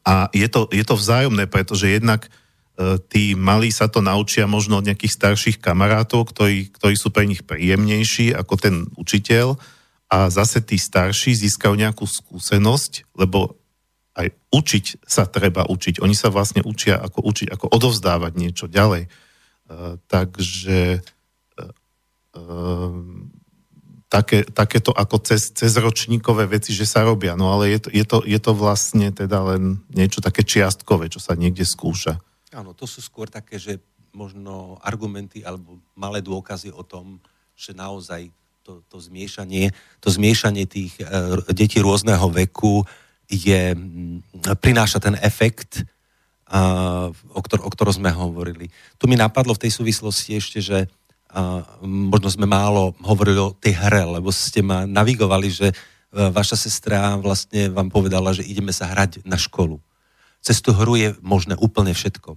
a je to, je to vzájomné, pretože jednak E, tí malí sa to naučia možno od nejakých starších kamarátov, ktorí, ktorí sú pre nich príjemnejší ako ten učiteľ a zase tí starší získajú nejakú skúsenosť, lebo aj učiť sa treba učiť. Oni sa vlastne učia ako učiť, ako odovzdávať niečo ďalej. Uh, takže uh, uh, také, takéto ako cez, cezročníkové veci, že sa robia. No ale je to, je, to, je to vlastne teda len niečo také čiastkové, čo sa niekde skúša. Áno, to sú skôr také, že možno argumenty alebo malé dôkazy o tom, že naozaj to, to zmiešanie, to zmiešanie tých e, detí rôzneho veku je, m, prináša ten efekt, a, o, ktor, o ktorom sme hovorili. Tu mi napadlo v tej súvislosti ešte, že a, možno sme málo hovorili o tej hre, lebo ste ma navigovali, že e, vaša sestra vlastne vám povedala, že ideme sa hrať na školu cez tú hru je možné úplne všetko.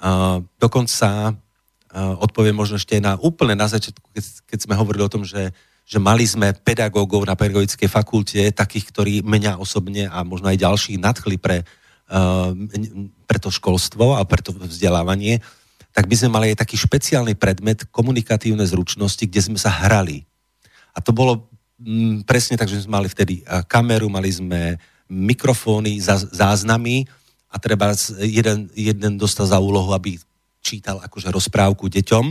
Uh, dokonca uh, odpoviem možno ešte na úplne na začiatku, keď, keď sme hovorili o tom, že, že mali sme pedagógov na pedagogickej fakulte, takých, ktorí mňa osobne a možno aj ďalších nadchli pre, uh, pre to školstvo a pre to vzdelávanie, tak by sme mali aj taký špeciálny predmet komunikatívne zručnosti, kde sme sa hrali. A to bolo mm, presne tak, že sme mali vtedy kameru, mali sme mikrofóny, záznamy, a treba jeden, jeden dostal za úlohu, aby čítal akože rozprávku deťom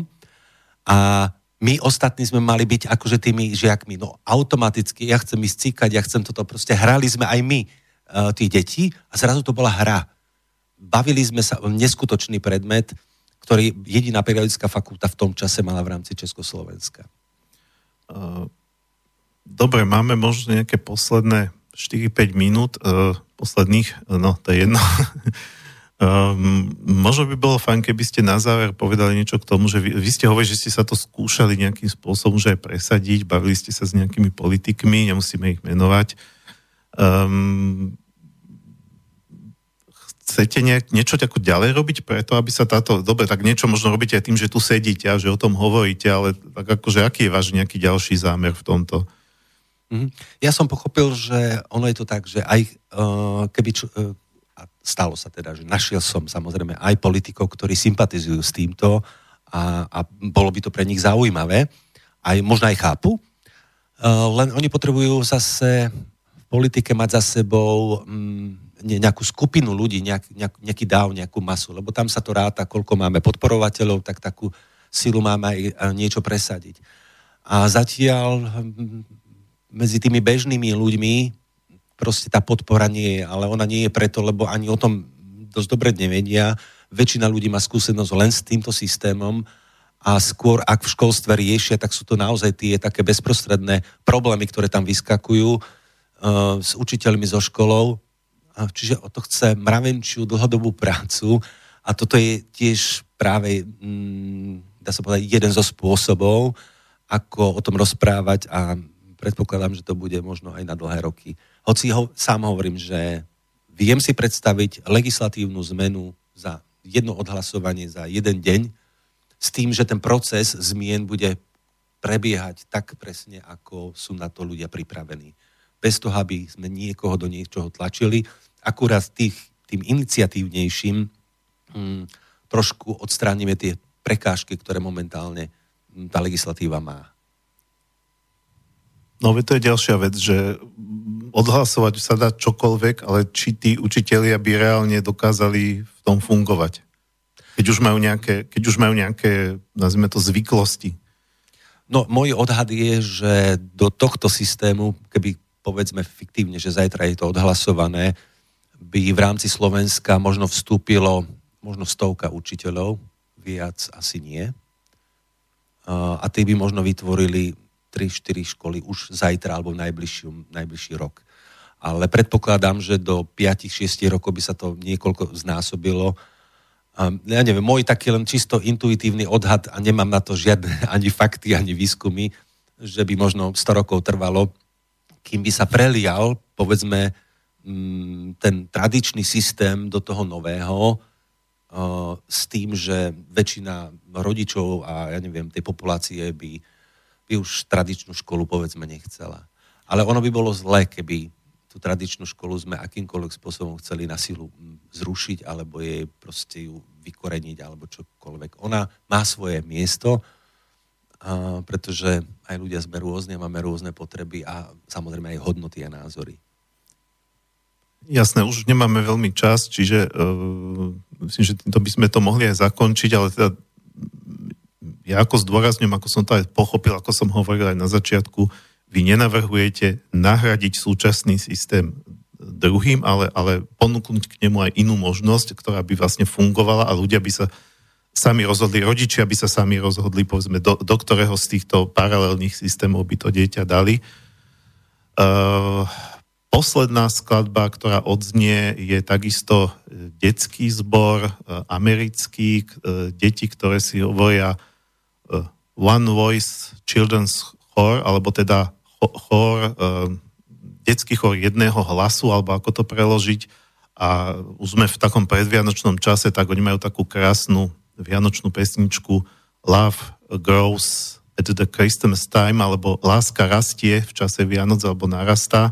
a my ostatní sme mali byť akože tými žiakmi. No automaticky, ja chcem ísť cíkať, ja chcem toto proste. Hrali sme aj my, uh, tí deti, a zrazu to bola hra. Bavili sme sa neskutočný predmet, ktorý jediná periodická fakulta v tom čase mala v rámci Československa. Dobre, máme možno nejaké posledné 4-5 minút posledných, no to je jedno. možno by bolo fajn, keby ste na záver povedali niečo k tomu, že vy, vy ste hovorili, že ste sa to skúšali nejakým spôsobom, že aj presadiť, bavili ste sa s nejakými politikmi, nemusíme ich menovať. Um, chcete nejak, niečo ako ďalej robiť preto, aby sa táto, dobre, tak niečo možno robíte aj tým, že tu sedíte a že o tom hovoríte, ale tak akože aký je váš nejaký ďalší zámer v tomto? Mm-hmm. Ja som pochopil, že ono je to tak, že aj uh, keby... Č- uh, a stalo sa teda, že našiel som samozrejme aj politikov, ktorí sympatizujú s týmto a, a bolo by to pre nich zaujímavé, aj možno aj chápu, uh, len oni potrebujú zase v politike mať za sebou um, nejakú skupinu ľudí, nejak, nejak, nejaký dáv, nejakú masu, lebo tam sa to ráta, koľko máme podporovateľov, tak takú silu máme aj niečo presadiť. A zatiaľ hm, medzi tými bežnými ľuďmi proste tá podpora nie je, ale ona nie je preto, lebo ani o tom dosť dobre nevedia. Väčšina ľudí má skúsenosť len s týmto systémom a skôr, ak v školstve riešia, tak sú to naozaj tie také bezprostredné problémy, ktoré tam vyskakujú uh, s učiteľmi, so školou. Čiže o to chce mravenčiu dlhodobú prácu a toto je tiež práve, mm, dá sa povedať, jeden zo spôsobov, ako o tom rozprávať a predpokladám, že to bude možno aj na dlhé roky. Hoci ho, sám hovorím, že viem si predstaviť legislatívnu zmenu za jedno odhlasovanie za jeden deň s tým, že ten proces zmien bude prebiehať tak presne, ako sú na to ľudia pripravení. Bez toho, aby sme niekoho do niečoho tlačili, akurát tých, tým iniciatívnejším hm, trošku odstránime tie prekážky, ktoré momentálne hm, tá legislatíva má. No to je ďalšia vec, že odhlasovať sa dá čokoľvek, ale či tí učitelia by reálne dokázali v tom fungovať. Keď už majú nejaké, keď už majú nejaké nazvime to, zvyklosti. No, môj odhad je, že do tohto systému, keby povedzme fiktívne, že zajtra je to odhlasované, by v rámci Slovenska možno vstúpilo možno stovka učiteľov, viac asi nie. A tí by možno vytvorili 3-4 školy už zajtra alebo najbližší, najbližší rok. Ale predpokladám, že do 5-6 rokov by sa to niekoľko znásobilo. ja neviem, môj taký len čisto intuitívny odhad a nemám na to žiadne ani fakty, ani výskumy, že by možno 100 rokov trvalo, kým by sa prelial, povedzme, ten tradičný systém do toho nového, s tým, že väčšina rodičov a ja neviem, tej populácie by, by už tradičnú školu povedzme nechcela. Ale ono by bolo zlé, keby tú tradičnú školu sme akýmkoľvek spôsobom chceli na silu zrušiť alebo jej proste ju vykoreniť alebo čokoľvek. Ona má svoje miesto, pretože aj ľudia sme rôzne, máme rôzne potreby a samozrejme aj hodnoty a názory. Jasné, už nemáme veľmi čas, čiže uh, myslím, že týmto by sme to mohli aj zakončiť, ale teda ja ako zdôrazňujem, ako som to aj pochopil, ako som hovoril aj na začiatku, vy nenavrhujete nahradiť súčasný systém druhým, ale, ale ponúknuť k nemu aj inú možnosť, ktorá by vlastne fungovala a ľudia by sa sami rozhodli, rodičia by sa sami rozhodli, povedzme, do, do ktorého z týchto paralelných systémov by to dieťa dali. Uh, Posledná skladba, ktorá odznie, je takisto e, detský zbor, e, americký, e, deti, ktoré si hovoria One Voice Children's Chor, alebo teda chor, detský chor jedného hlasu, alebo ako to preložiť. A už sme v takom predvianočnom čase, tak oni majú takú krásnu vianočnú pesničku Love Grows at the Christmas Time, alebo Láska rastie v čase Vianoc, alebo narastá.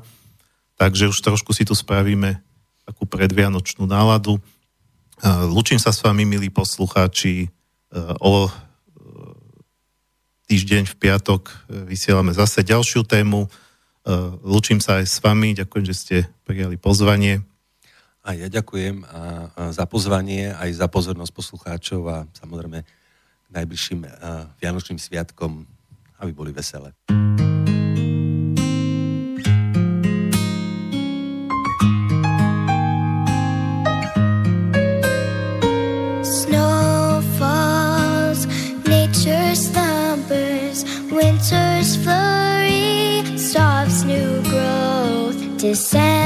Takže už trošku si tu spravíme takú predvianočnú náladu. Lučím sa s vami, milí poslucháči, o týždeň v piatok vysielame zase ďalšiu tému. Lučím sa aj s vami, ďakujem, že ste prijali pozvanie. A ja ďakujem za pozvanie, aj za pozornosť poslucháčov a samozrejme najbližším Vianočným sviatkom, aby boli veselé. winter's to send.